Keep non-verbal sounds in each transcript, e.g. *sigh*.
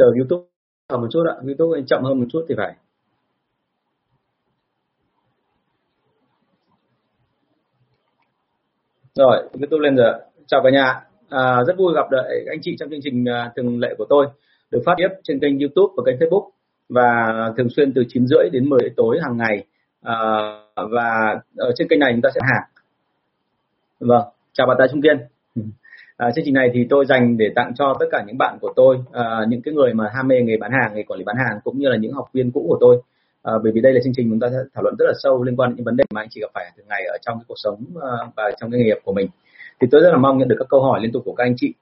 chờ youtube một chút ạ. Youtube chậm hơn một chút thì phải. Rồi youtube lên rồi chào cả nhà. À, rất vui gặp lại anh chị trong chương trình à, thường lệ của tôi. Được phát tiếp trên kênh youtube và kênh facebook và thường xuyên từ 9 rưỡi đến 10 tối hàng ngày. À, và ở trên kênh này chúng ta sẽ hàng vâng chào bạn Tài Trung Kiên à, chương trình này thì tôi dành để tặng cho tất cả những bạn của tôi à, những cái người mà ham mê nghề bán hàng nghề quản lý bán hàng cũng như là những học viên cũ của tôi. À, bởi vì đây là chương trình chúng ta sẽ thảo luận rất là sâu liên quan đến những vấn đề mà anh chị gặp phải thường ngày ở trong cái cuộc sống à, và trong cái nghề nghiệp của mình. Thì tôi rất là mong nhận được các câu hỏi liên tục của các anh chị.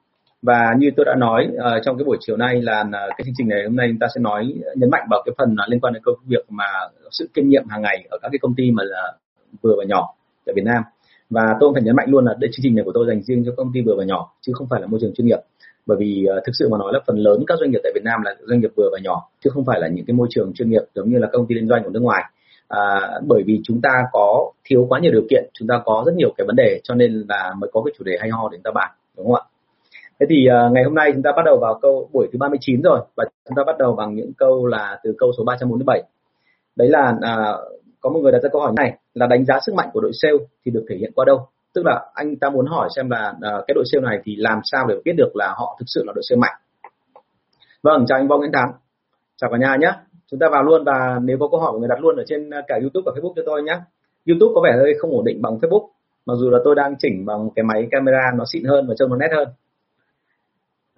Và như tôi đã nói uh, trong cái buổi chiều nay là uh, cái chương trình này hôm nay chúng ta sẽ nói nhấn mạnh vào cái phần uh, liên quan đến công việc mà sự kinh nghiệm hàng ngày ở các cái công ty mà là vừa và nhỏ tại Việt Nam và tôi cũng phải nhấn mạnh luôn là đây chương trình này của tôi dành riêng cho công ty vừa và nhỏ chứ không phải là môi trường chuyên nghiệp. Bởi vì uh, thực sự mà nói là phần lớn các doanh nghiệp tại Việt Nam là doanh nghiệp vừa và nhỏ chứ không phải là những cái môi trường chuyên nghiệp giống như là công ty liên doanh của nước ngoài. À, bởi vì chúng ta có thiếu quá nhiều điều kiện chúng ta có rất nhiều cái vấn đề cho nên là mới có cái chủ đề hay ho để chúng ta bàn đúng không ạ? Thế thì uh, ngày hôm nay chúng ta bắt đầu vào câu buổi thứ 39 rồi và chúng ta bắt đầu bằng những câu là từ câu số 347 đấy là uh, có một người đặt ra câu hỏi này là đánh giá sức mạnh của đội sale thì được thể hiện qua đâu. Tức là anh ta muốn hỏi xem là uh, cái đội sale này thì làm sao để biết được là họ thực sự là đội sale mạnh. Vâng chào anh Võ Nguyễn Thắng. Chào cả nhà nhé chúng ta vào luôn và nếu có câu hỏi của người đặt luôn ở trên ờ, cả YouTube và Facebook cho tôi nhé YouTube có vẻ hơi không ổn định bằng Facebook. Mặc dù là tôi đang chỉnh bằng cái máy camera nó xịn hơn và trông nó nét hơn.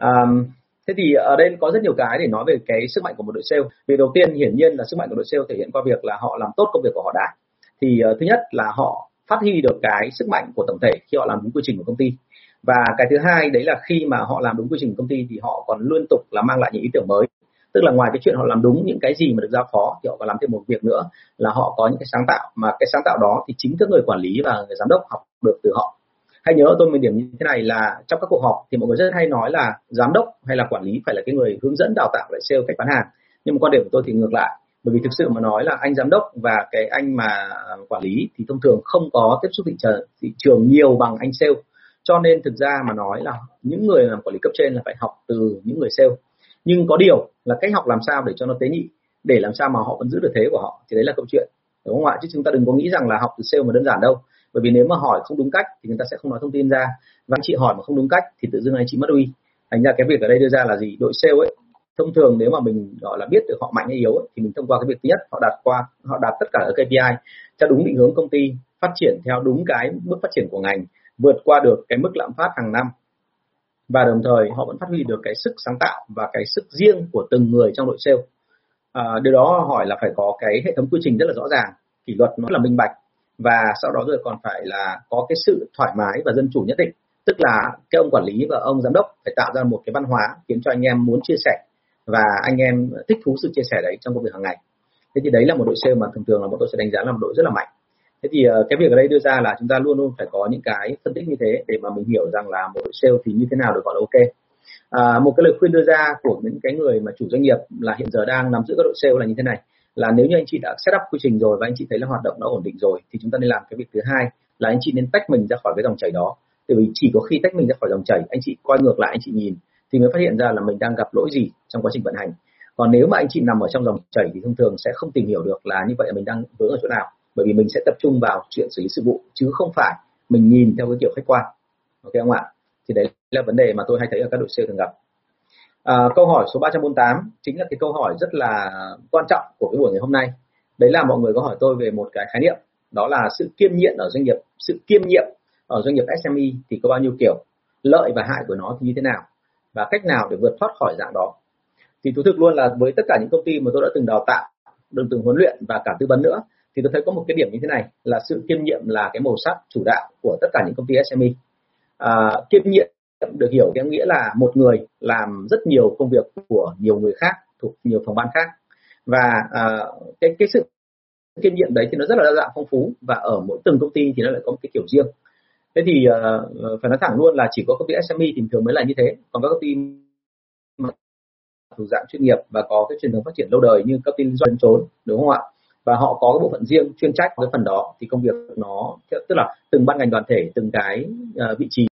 Um, thế thì ở đây có rất nhiều cái để nói về cái sức mạnh của một đội sale. Vì đầu tiên hiển nhiên là sức mạnh của đội sale thể hiện qua việc là họ làm tốt công việc của họ đã thì uh, thứ nhất là họ phát huy được cái sức mạnh của tổng thể khi họ làm đúng quy trình của công ty. Và cái thứ hai đấy là khi mà họ làm đúng quy trình của công ty thì họ còn liên tục là mang lại những ý tưởng mới. Tức là ngoài cái chuyện họ làm đúng những cái gì mà được giao phó thì họ còn làm thêm một việc nữa là họ có những cái sáng tạo. Mà cái sáng tạo đó thì chính các người quản lý và người giám đốc học được từ họ. Hãy nhớ tôi một điểm như thế này là trong các cuộc họp thì mọi người rất hay nói là giám đốc hay là quản lý phải là cái người hướng dẫn đào tạo lại sale cách bán hàng. Nhưng mà quan điểm của tôi thì ngược lại bởi vì thực sự mà nói là anh giám đốc và cái anh mà quản lý thì thông thường không có tiếp xúc thị trường thị trường nhiều bằng anh sale. Cho nên thực ra mà nói là những người làm quản lý cấp trên là phải học từ những người sale. Nhưng có điều là cách học làm sao để cho nó tế nhị, để làm sao mà họ vẫn giữ được thế của họ thì đấy là câu chuyện. Đúng không ạ? Chứ chúng ta đừng có nghĩ rằng là học từ sale mà đơn giản đâu. Bởi vì nếu mà hỏi không đúng cách thì người ta sẽ không nói thông tin ra. Và anh chị hỏi mà không đúng cách thì tự dưng anh chị mất uy. Thành ra cái việc ở đây đưa ra là gì? Đội sale ấy thông thường nếu mà mình gọi là biết được họ mạnh hay yếu ấy, thì mình thông qua cái việc thứ nhất họ đạt qua họ đạt tất cả các KPI theo đúng định hướng công ty phát triển theo đúng cái bước phát triển của ngành vượt qua được cái mức lạm phát hàng năm. Và đồng thời họ vẫn phát huy được cái sức sáng tạo và cái sức riêng của từng người trong đội sale. À, điều đó hỏi là phải có cái hệ thống quy trình rất là rõ ràng kỷ luật nó là minh bạch và sau đó rồi còn phải là có cái sự thoải mái và dân chủ nhất định. Tức là cái ông quản lý và ông giám đốc phải tạo ra một cái văn hóa khiến cho anh em muốn chia sẻ và anh em thích thú sự chia sẻ đấy trong công việc hàng ngày. Thế thì đấy là một đội sale mà thường thường là bọn tôi sẽ đánh giá là một đội rất là mạnh. Thế thì ờ, cái việc ở đây đưa ra là chúng ta luôn luôn phải có những cái phân tích như thế để mà mình hiểu rằng là một đội sale thì như thế nào được gọi là ok. À, một cái lời khuyên đưa ra của những cái người mà chủ doanh nghiệp là hiện giờ đang nắm giữ các đội sale là như thế này. Là nếu như anh chị đã set up quy trình rồi và anh chị thấy là hoạt động nó ổn định rồi thì chúng ta nên làm cái việc thứ hai là anh chị nên tách mình ra khỏi cái dòng chảy đó. Bởi vì chỉ có khi tách mình ra khỏi dòng chảy anh chị quay ngược lại anh chị nhìn thì mới phát hiện ra là mình đang gặp lỗi gì trong quá trình vận hành. Còn nếu mà anh chị nằm ở trong dòng chảy thì thông thường sẽ không tìm hiểu được là như vậy là mình đang vướng ở chỗ nào. Bởi vì mình sẽ tập trung vào chuyện xử lý sự vụ chứ không phải mình nhìn theo cái kiểu khách quan. Ok không ạ? Thì đấy là vấn đề mà tôi hay thấy ở các đội sale thường gặp. À, câu hỏi số 348 chính là cái câu hỏi rất là quan trọng của cái buổi ngày hôm nay. Đấy là mọi người có hỏi tôi về một cái khái niệm đó là sự kiêm nhiệm ở doanh nghiệp. Sự kiêm nhiệm ở doanh nghiệp SME thì có bao nhiêu kiểu? Lợi và hại của nó thì như thế nào? Và cách nào để vượt thoát khỏi dạng đó. Thì thú thực luôn là với tất cả những công ty mà tôi đã từng đào tạo từng từng huấn luyện và cả tư vấn nữa thì tôi thấy có một cái điểm như thế này là sự kiêm nhiệm là cái màu sắc chủ đạo của tất cả những công ty SME à, kiêm nhiệm được hiểu theo nghĩa là một người làm rất nhiều công việc của nhiều người khác thuộc nhiều phòng ban khác. Và à, cái cái sự kiêm nhiệm đấy thì nó rất là đa dạng phong phú và ở mỗi từng công ty thì nó lại có một cái kiểu riêng thế thì uh, phải nói thẳng luôn là chỉ có công ty SME thì thường mới là như thế. Còn các công ty mà thuộc dạng chuyên nghiệp và có cái truyền thống phát triển lâu đời như các tin doanh trốn đúng không ạ? Và họ có cái bộ phận riêng chuyên trách cái phần đó thì công việc nó tức là từng ban ngành đoàn thể từng cái uh, vị trí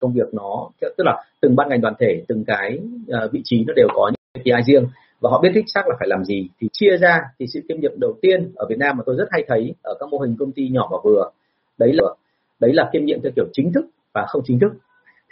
công việc nó tức là từng ban ngành đoàn thể từng cái uh, vị trí nó đều có những KPI riêng. Và họ biết thích xác là phải làm gì thì chia ra thì sự kiêm nhiệm đầu tiên ở Việt Nam mà tôi rất hay thấy ở các mô hình công ty nhỏ và vừa đấy là đấy là kiêm nhiệm theo kiểu chính thức và không chính thức.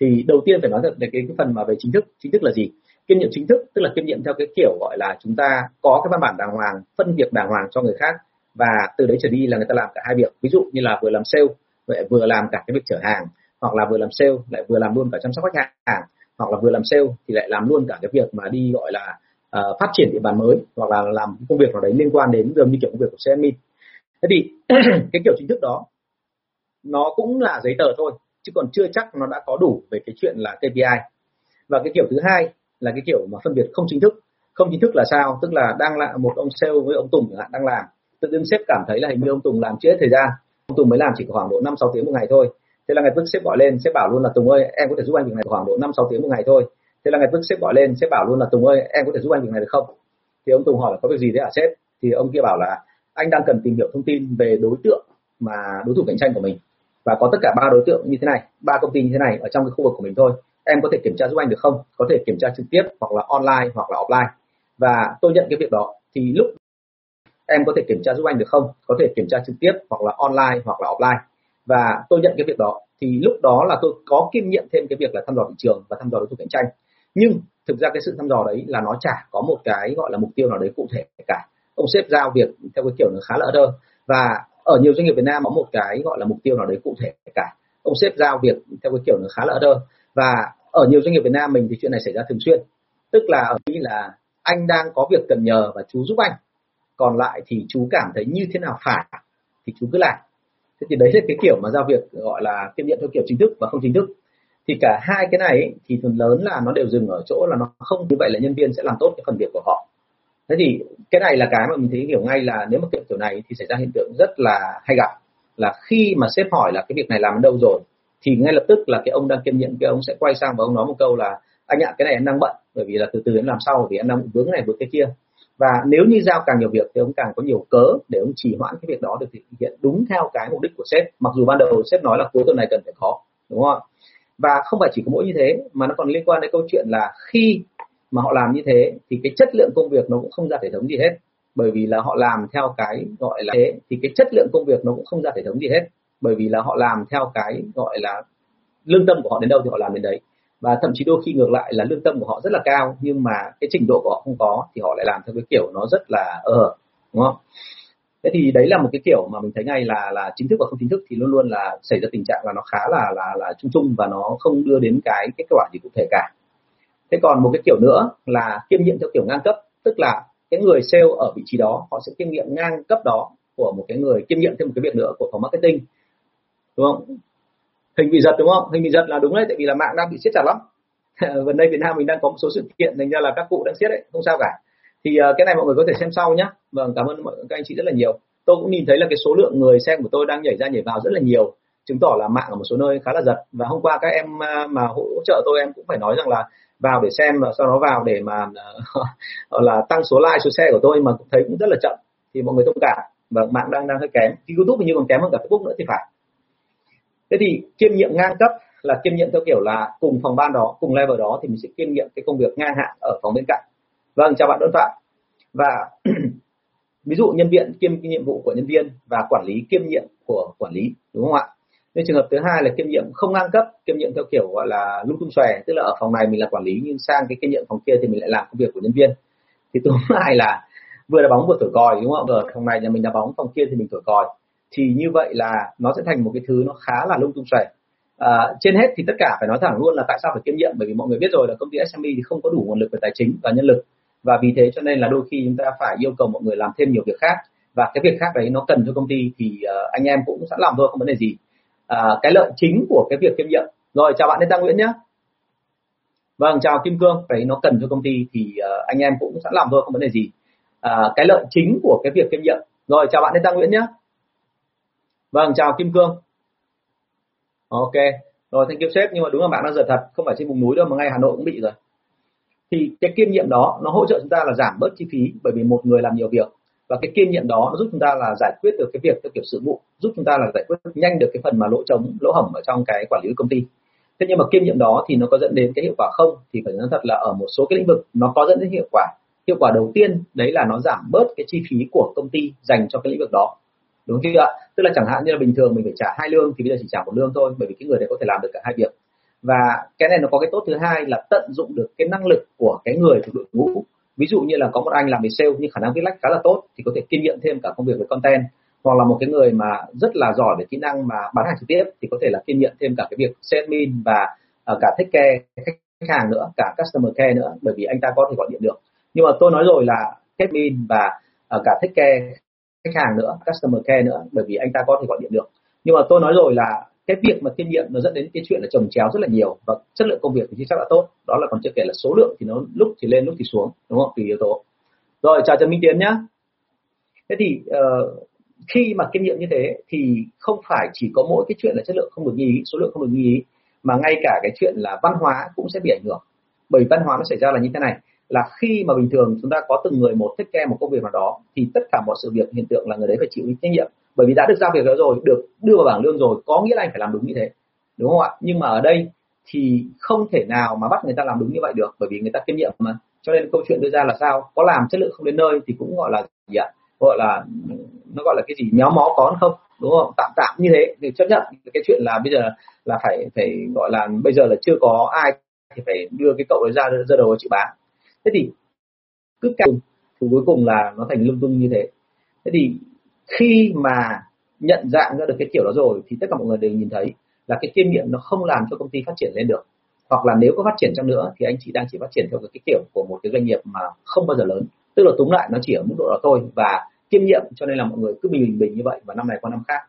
Thì đầu tiên phải nói về cái, cái phần mà về chính thức chính thức là gì? Kiêm nhiệm chính thức tức là kiêm nhiệm theo cái kiểu gọi là chúng ta có cái văn bản đàng hoàng phân việc đàng hoàng cho người khác và từ đấy trở đi là người ta làm cả hai việc. Ví dụ như là vừa làm sale lại vừa làm cả cái việc chở hàng hoặc là vừa làm sale lại vừa làm luôn cả chăm sóc khách hàng hoặc là vừa làm sale thì lại làm luôn cả cái việc mà đi gọi là uh, phát triển địa bàn mới hoặc là làm công việc nào đấy liên quan đến gần như kiểu công việc của sales thế thì *clears throat* cái kiểu chính thức đó nó cũng là giấy tờ thôi, chứ còn chưa chắc nó đã có đủ về cái chuyện là KPI và cái kiểu thứ hai là cái kiểu mà phân biệt không chính thức. Không chính thức là sao? Tức là đang là một ông sale với ông Tùng chẳng hạn đang làm. Tự nhiên sếp cảm thấy là hình như ông Tùng làm trễ thời gian. Ông Tùng mới làm chỉ khoảng độ năm, sáu tiếng một ngày thôi. Thế là ngày tức sếp gọi lên, sếp bảo luôn là Tùng ơi, em có thể giúp anh việc này khoảng độ năm, sáu tiếng một ngày thôi. Thế là ngày tức sếp gọi lên, sếp bảo luôn là Tùng ơi, em có thể giúp anh việc này được không? Thì ông Tùng hỏi là có việc gì thế hả sếp? Thì ông kia bảo là anh đang cần tìm hiểu thông tin về đối tượng mà đối thủ cạnh tranh của mình và có tất cả ba đối tượng như thế này, ba công ty như thế này ở trong cái khu vực của mình thôi. Em có thể kiểm tra giúp anh được không? Có thể kiểm tra trực tiếp hoặc là online hoặc là offline. Và tôi nhận cái việc đó thì lúc em có thể kiểm tra giúp anh được không? Có thể kiểm tra trực tiếp hoặc là online hoặc là offline. Và tôi nhận cái việc đó thì lúc đó là tôi có kinh nghiệm thêm cái việc là thăm dò thị trường và thăm dò đối thủ cạnh tranh. Nhưng thực ra cái sự thăm dò đấy là nó chả có một cái gọi là mục tiêu nào đấy cụ thể cả. Ông sếp giao việc theo cái kiểu nó khá là đơn và ở nhiều doanh nghiệp Việt Nam có một cái gọi là mục tiêu nào đấy cụ thể cả. Ông sếp giao việc theo cái kiểu nó khá là đơn và ở nhiều doanh nghiệp Việt Nam mình thì chuyện này xảy ra thường xuyên. Tức là ở đây là anh đang có việc cần nhờ và chú giúp anh. Còn lại thì chú cảm thấy như thế nào phải thì chú cứ làm. Thế thì đấy là cái kiểu mà giao việc gọi là tiếp nhận theo kiểu chính thức và không chính thức. Thì cả hai cái này ấy, thì phần lớn là nó đều dừng ở chỗ là nó không. Như vậy là nhân viên sẽ làm tốt cái phần việc của họ thế thì cái này là cái mà mình thấy hiểu ngay là nếu mà kiểu kiểu này thì xảy ra hiện tượng rất là hay gặp. Là khi mà sếp hỏi là cái việc này làm đến đâu rồi, thì ngay lập tức là cái ông đang kiêm nhiệm cái ông sẽ quay sang và ông nói một câu là, anh ạ, cái này em đang bận, bởi vì là từ từ em làm sau, vì em đang vướng này, vướng cái kia. Và nếu như giao càng nhiều việc thì ông càng có nhiều cớ để ông trì hoãn cái việc đó được thực hiện đúng theo cái mục đích của sếp. Mặc dù ban đầu sếp nói là cuối tuần này cần phải có, đúng không và không phải chỉ có mỗi như thế, mà nó còn liên quan đến câu chuyện là khi mà họ làm như thế thì cái chất lượng công việc nó cũng không ra hệ thống gì hết. Bởi vì là họ làm theo cái gọi là thế thì cái chất lượng công việc nó cũng không ra hệ thống gì hết. Bởi vì là họ làm theo cái gọi là lương tâm của họ đến đâu thì họ làm đến đấy. Và thậm chí đôi khi ngược lại là lương tâm của họ rất là cao, nhưng mà cái trình độ của họ không có thì họ lại làm theo cái kiểu nó rất là ờ đúng không? Thế thì đấy là một cái kiểu mà mình thấy ngay là là chính thức và không chính thức thì luôn luôn là xảy ra tình trạng là nó khá là là là chung chung và nó không đưa đến cái kết quả gì cụ thể cả thế còn một cái kiểu nữa là kiêm nhiệm theo kiểu ngang cấp tức là cái người sale ở vị trí đó họ sẽ kiêm nhiệm ngang cấp đó của một cái người kiêm nhiệm thêm một cái việc nữa của phòng marketing. Đúng không? Hình bị giật đúng không? Hình bị giật là đúng đấy tại vì là mạng đang bị siết chặt lắm. *laughs* Gần đây Việt Nam mình đang có một số sự kiện thành ra là các cụ đang siết đấy không sao cả. Thì uh, cái này mọi người có thể xem sau nhé vâng cảm ơn mọi các anh chị rất là nhiều. Tôi cũng nhìn thấy là cái số lượng người xem của tôi đang nhảy ra nhảy vào rất là nhiều chứng tỏ là mạng ở một số nơi khá là giật. Và hôm qua các em ờ, mà hỗ trợ tôi em cũng phải nói rằng là vào để xem và sau đó vào để mà ờ, *laughs* gọi là tăng số like, số share của tôi mà thấy cũng rất là chậm, thì mọi người thông cảm. Và mạng đang đang hơi kém. Thì youtube như còn kém hơn cả facebook nữa thì phải. Thế thì kiêm nhiệm ngang cấp là kiêm nhiệm theo kiểu là cùng phòng ban đó, cùng level đó thì mình sẽ kiêm nhiệm cái công việc ngang hạn ở phòng bên cạnh. Vâng chào bạn đơn phạm. Và *clears throat* ví dụ nhân viên kiêm nhiệm vụ của nhân viên và quản lý kiêm nhiệm của quản lý, đúng không ạ? Nên trường hợp thứ hai là kiêm nhiệm không ngang cấp kiêm nhiệm theo kiểu gọi là lung tung xòe tức là ở phòng này mình là quản lý nhưng sang cái kiêm nhiệm phòng kia thì mình lại làm công việc của nhân viên. Thì tóm *laughs* lại là vừa đá bóng vừa thổi còi đúng không ạ? Ở phòng này nhà mình đá bóng phòng kia thì mình thổi còi. Thì như vậy là nó sẽ thành một cái thứ nó khá là lung tung xòe. À, trên hết thì tất cả phải nói thẳng luôn là tại sao phải kiêm nhiệm? Bởi vì mọi người biết rồi là công ty SME thì không có đủ nguồn lực về tài chính và nhân lực. Và vì thế cho nên là đôi khi chúng ta phải yêu cầu mọi người làm thêm nhiều việc khác. Và cái việc khác đấy nó cần cho công ty thì uh, anh em cũng sẵn lòng thôi không vấn đề gì à, cái lợi chính của cái việc kiêm nhiệm. Rồi chào bạn Lê Tăng Nguyễn nhé. Vâng chào Kim Cương. Đấy nó cần cho công ty thì uh, anh em cũng sẵn làm thôi không vấn đề gì. À, cái lợi chính của cái việc kiêm nhiệm. Rồi chào bạn Lê Tăng Nguyễn nhé. Vâng chào Kim Cương. Ok. Rồi thanh kiếp sếp nhưng mà đúng là bạn đang giật thật. Không phải trên vùng núi đâu mà ngay Hà Nội cũng bị rồi. Thì cái kiêm nhiệm đó nó hỗ trợ chúng ta là giảm bớt chi phí bởi vì một người làm nhiều việc và cái kiêm nhiệm đó nó giúp chúng ta là giải quyết được cái việc theo kiểu sự vụ, giúp chúng ta là giải quyết nhanh được cái phần mà lỗ trống, lỗ hổng ở trong cái quản lý công ty. Thế nhưng mà kiêm nhiệm đó thì nó có dẫn đến cái hiệu quả không? Thì phải nói thật là ở một số cái lĩnh vực nó có dẫn đến hiệu quả. Hiệu quả đầu tiên, đấy là nó giảm bớt cái chi phí của công ty dành cho cái lĩnh vực đó. Đúng chưa ạ? Tức là chẳng hạn như là bình thường mình phải trả hai lương thì bây giờ chỉ trả một lương thôi, bởi vì cái người đấy có thể làm được cả hai việc. Và cái này nó có cái tốt thứ hai là tận dụng được cái năng lực của cái người thuộc đội ngũ ví dụ như là có một anh làm về sale nhưng khả năng viết lách khá là tốt thì có thể kiêm nhiệm thêm cả công việc về content hoặc là một cái người mà rất là giỏi về kỹ năng mà bán hàng trực tiếp thì có thể là kiêm nhiệm thêm cả cái việc sales admin và uh, cả take care khách hàng nữa cả customer care nữa bởi vì anh ta có thể gọi điện được. Nhưng mà tôi nói rồi là admin và uh, cả take care khách hàng nữa customer care nữa bởi vì anh ta có thể gọi điện được. Nhưng mà tôi nói rồi là cái việc mà kiêm nhiệm nó dẫn đến cái chuyện là trồng chéo rất là nhiều và chất lượng công việc thì chắc là tốt. Đó là còn chưa kể là số lượng thì nó lúc thì lên lúc thì xuống đúng không? Tùy yếu tố. Rồi chào trần minh tiến nhá. Thế thì uh, khi mà kiêm nhiệm như thế thì không phải chỉ có mỗi cái chuyện là chất lượng không được như ý số lượng không được như ý mà ngay cả cái chuyện là văn hóa cũng sẽ bị ảnh hưởng. Bởi văn hóa nó xảy ra là như thế này là khi mà bình thường chúng ta có từng người một thích kem một công việc nào đó thì tất cả mọi sự việc hiện tượng là người đấy phải chịu trách nhiệm bởi vì đã được giao việc đó rồi, được đưa vào bảng lương rồi, có nghĩa là anh phải làm đúng như thế. Đúng không ạ? Nhưng mà ở đây thì không thể nào mà bắt người ta làm đúng như vậy được, bởi vì người ta kiêm nhiệm mà. Cho nên câu chuyện đưa ra là sao? Có làm chất lượng không đến nơi thì cũng gọi là gì ạ? Gọi là, nó gọi là cái gì? Méo mó có không? Đúng không? Tạm tạm như thế. Thì chấp nhận cái chuyện là bây giờ là phải phải gọi là bây giờ là chưa có ai thì phải đưa cái cậu ấy ra ra đầu chịu bán. Thế thì cứ càng thì cuối cùng là nó thành lung tung như thế. Thế thì khi mà nhận dạng ra được cái kiểu đó rồi, thì tất cả mọi người đều nhìn thấy là cái kinh nghiệm nó không làm cho công ty phát triển lên được. Hoặc là nếu có phát triển chăng nữa, thì anh chị đang chỉ phát triển theo cái kiểu của một cái doanh nghiệp mà không bao giờ lớn. Tức là túm lại, nó chỉ ở mức độ đó thôi. Và kiêm nhiệm, cho nên là mọi người cứ bình bình bình như vậy, và năm này qua năm khác.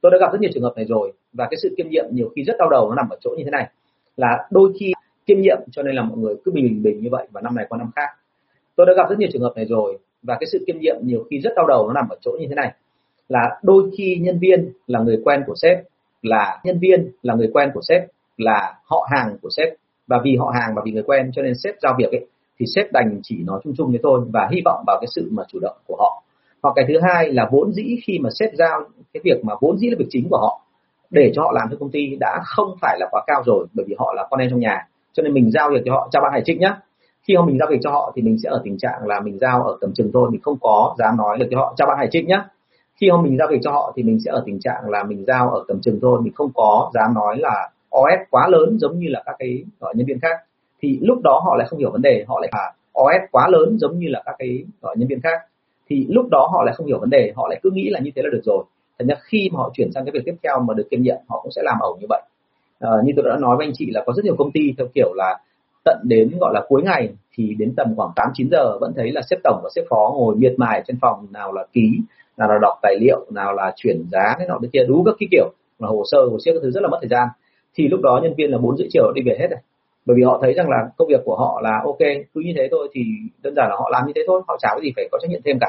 Tôi đã gặp rất nhiều trường hợp này rồi, và cái sự kiêm nhiệm nhiều khi rất đau đầu, nó nằm ở chỗ như thế này. Là đôi khi kiêm nhiệm, cho nên là mọi người cứ bình bình bình như vậy, và năm này qua năm khác. Tôi đã gặp rất nhiều trường hợp này rồi, và cái sự kiêm nhiệm nhiều khi rất đau đầu, nó nằm ở chỗ như thế này là đôi khi nhân viên là người quen của sếp, là nhân viên là người quen của sếp, là họ hàng của sếp. Và vì họ hàng và vì người quen cho nên sếp giao việc ấy, thì sếp đành chỉ nói chung chung với thôi và hy vọng vào cái sự mà chủ động của họ. Hoặc cái thứ hai là vốn dĩ khi mà sếp giao cái việc mà vốn dĩ là việc chính của họ, để cho họ làm cho công ty đã không phải là quá cao rồi, bởi vì họ là con em trong nhà. Cho nên mình giao việc cho họ cho bạn hải Trinh nhá. Khi mà mình giao việc cho họ thì mình sẽ ở tình trạng là mình giao ở tầm chừng thôi, mình không có dám nói được cho họ cho bạn hải Trinh nhá khi mà mình giao việc cho họ thì mình sẽ ở tình trạng là mình giao ở tầm chừng thôi mình không có dám nói là OS quá lớn giống như là các cái gọi nhân viên khác. Thì lúc đó họ lại không hiểu vấn đề họ lại là OS quá lớn giống như là các cái gọi nhân viên khác. Thì lúc đó họ lại không hiểu vấn đề họ lại cứ nghĩ là như thế là được rồi. Thành ra khi mà họ chuyển sang cái việc tiếp theo mà được kiêm nhiệm họ cũng sẽ làm ẩu như vậy. À, như tôi đã nói với anh chị là có rất nhiều công ty theo kiểu là tận đến gọi là cuối ngày thì đến tầm khoảng 8 9 giờ vẫn thấy là sếp tổng và sếp phó ngồi miệt mài trên phòng nào là ký nào là đọc tài liệu nào là chuyển giá cái nọ cái kia đủ các cái kiểu. Là hồ sơ hồ sơ các thứ rất là mất thời gian. Thì lúc đó nhân viên là bốn rưỡi chiều đi về hết rồi. Bởi vì họ thấy rằng là công việc của họ là ok cứ như thế thôi thì đơn giản là họ làm như thế thôi họ chả có gì phải có trách nhiệm thêm cả.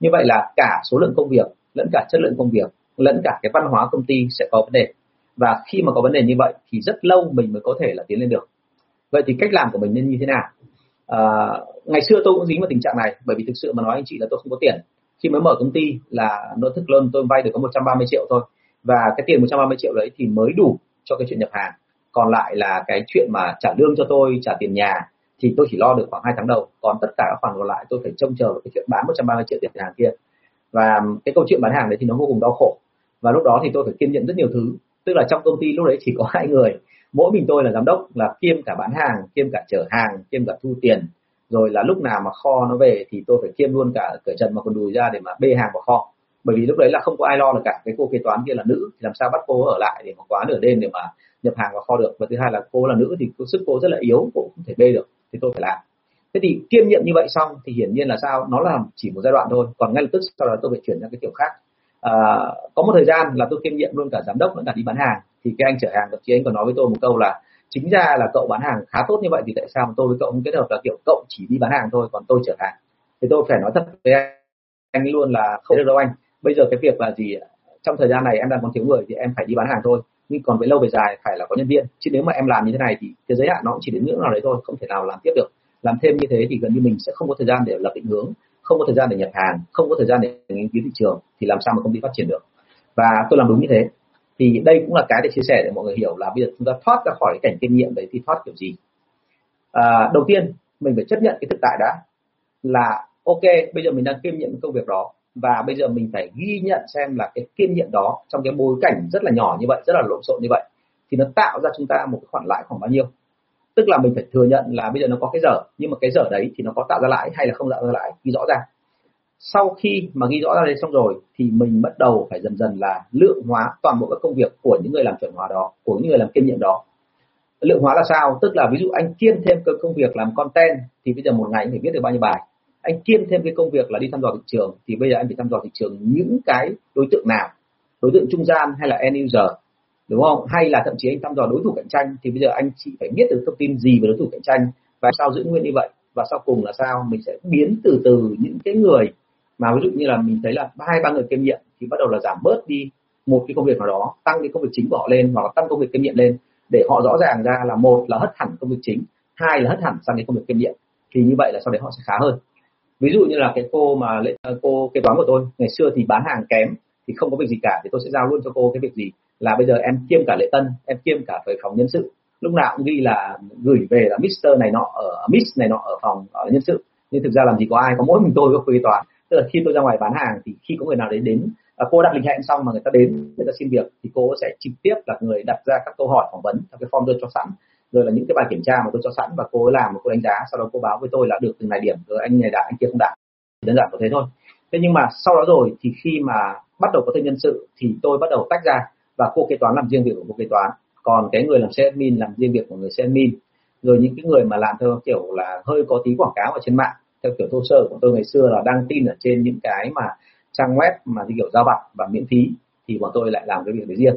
Như vậy là cả số lượng công việc lẫn cả chất lượng công việc lẫn cả cái văn hóa công ty sẽ có vấn đề. Và khi mà có vấn đề như vậy thì rất lâu mình mới có thể là tiến lên được. Vậy thì cách làm của mình nên như thế nào? À, ngày xưa tôi cũng dính vào tình trạng này bởi vì thực sự mà nói anh chị là tôi không có tiền khi mới mở công ty là nội thức lớn tôi vay được có 130 triệu thôi. Và cái tiền 130 triệu đấy thì mới đủ cho cái chuyện nhập hàng. Còn lại là cái chuyện mà trả lương cho tôi, trả tiền nhà thì tôi chỉ lo được khoảng hai tháng đầu. Còn tất cả các khoản còn lại tôi phải trông chờ vào cái chuyện bán 130 triệu tiền hàng kia. Và cái câu chuyện bán hàng đấy thì nó vô cùng đau khổ. Và lúc đó thì tôi phải kiên nhẫn rất nhiều thứ. Tức là trong công ty lúc đấy chỉ có *laughs* hai người. Mỗi mình tôi là giám đốc là kiêm cả bán hàng, kiêm cả chở hàng, kiêm cả thu tiền rồi là lúc nào mà kho nó về thì tôi phải kiêm luôn cả cửa trần mà còn đùi ra để mà bê hàng vào kho. Bởi vì lúc đấy là không có ai lo được cả. Cái cô kế toán kia là nữ thì làm sao bắt cô ở lại để mà quá nửa đêm để mà nhập hàng vào kho được? Và thứ hai là cô là nữ thì sức cô rất là yếu cô không thể bê được thì tôi phải làm. Thế thì kiêm nhiệm như vậy xong thì hiển nhiên là sao? Nó là chỉ một giai đoạn thôi. Còn ngay lập tức sau đó tôi phải chuyển sang cái kiểu khác. À, có một thời gian là tôi kiêm nhiệm luôn cả giám đốc lẫn cả đi bán hàng. Thì cái anh chở hàng thậm chí anh còn nói với tôi một câu là chính ra là cậu bán hàng khá tốt như vậy thì tại sao mà tôi với cậu không kết hợp là kiểu cậu chỉ đi bán hàng thôi còn tôi chở hàng thì tôi phải nói thật với anh, anh luôn là không được đâu anh. Bây giờ cái việc là gì trong thời gian này em đang còn thiếu người thì em phải đi bán hàng thôi. Nhưng còn về lâu về dài phải là có nhân viên. Chứ nếu mà em làm như thế này thì cái giới hạn nó cũng chỉ đến ngưỡng nào đấy thôi không thể nào làm tiếp được. Làm thêm như thế thì gần như mình sẽ không có thời gian để lập định hướng không có thời gian để nhập hàng không có thời gian để nghiên cứu thị trường thì làm sao mà công ty phát triển được? Và tôi làm đúng như thế thì đây cũng là cái để chia sẻ để mọi người hiểu là bây giờ chúng ta thoát ra khỏi cái cảnh kinh nghiệm đấy thì thoát kiểu gì. À, đầu tiên mình phải chấp nhận cái thực tại đã là ok bây giờ mình đang kiêm nhiệm công việc đó và bây giờ mình phải ghi nhận xem là cái kiêm nhiệm đó trong cái bối cảnh rất là nhỏ như vậy rất là lộn xộn như vậy thì nó tạo ra chúng ta một cái khoản lãi khoảng bao nhiêu. Tức là mình phải thừa nhận là bây giờ nó có cái dở nhưng mà cái dở đấy thì nó có tạo ra lãi hay là không tạo ra lãi ghi rõ ra sau khi mà ghi rõ ra đây xong rồi, thì mình bắt đầu phải dần dần là lượng hóa toàn bộ các công việc của những người làm chuẩn hóa đó, của những người làm kiêm nhiệm đó. Lượng hóa là sao? Tức là ví dụ anh kiêm thêm cái công việc làm content, thì bây giờ một ngày anh phải viết được bao nhiêu bài? Anh kiêm thêm cái công việc là đi thăm dò thị trường, thì bây giờ anh phải thăm dò thị trường những cái đối tượng nào? Đối tượng trung gian hay là end user? Đúng không? Hay là thậm chí anh thăm dò đối thủ cạnh tranh, thì bây giờ anh chỉ phải biết được thông tin gì về đối thủ cạnh tranh và sao giữ nguyên như vậy? Và sau cùng là sao? Mình sẽ biến từ từ những cái người mà ví dụ như là mình thấy là hai, ba người kiêm nhiệm thì bắt đầu là giảm bớt đi một cái công việc nào đó, tăng cái công việc chính của họ lên hoặc là tăng công việc kiêm nhiệm lên để họ rõ ràng ra là một là hất hẳn công việc chính, hai là hất hẳn sang cái công việc kiêm nhiệm thì như vậy là sau đấy họ sẽ khá hơn. Ví dụ như là cái cô mà ờ, cô kế toán của tôi, ngày xưa thì bán hàng kém thì không có việc gì cả thì tôi sẽ giao luôn cho cô cái việc gì là bây giờ em kiêm cả lễ tân, em kiêm cả về phòng nhân sự. Lúc nào cũng ghi là gửi về là Mister này nọ ở, Miss này nọ ở phòng ở nhân sự. Nhưng thực ra làm gì có ai, có mỗi mình tôi có kế toán tức là khi tôi ra ngoài bán hàng thì khi có người nào đến đến à, cô đặt lịch hẹn xong mà người ta đến người ta xin việc thì cô sẽ trực tiếp là người đặt ra các câu hỏi phỏng vấn theo cái form tôi cho sẵn. Rồi là những cái bài kiểm tra mà tôi cho sẵn và cô ấy làm và cô đánh giá sau đó cô báo với tôi là được từng này điểm rồi anh này đạt anh kia không đạt đơn giản có thế thôi. Thế nhưng mà sau đó rồi thì khi mà bắt đầu có thêm nhân sự thì tôi bắt đầu tách ra và cô kế toán làm riêng việc của cô kế toán. Còn cái người làm sales admin làm riêng việc của người sales admin rồi những cái người mà làm theo kiểu là hơi có tí quảng cáo ở trên mạng theo kiểu thô sơ của tôi ngày xưa là đăng tin ở trên những cái mà trang web mà như kiểu giao vặt và miễn phí thì bọn tôi lại làm cái việc đấy riêng.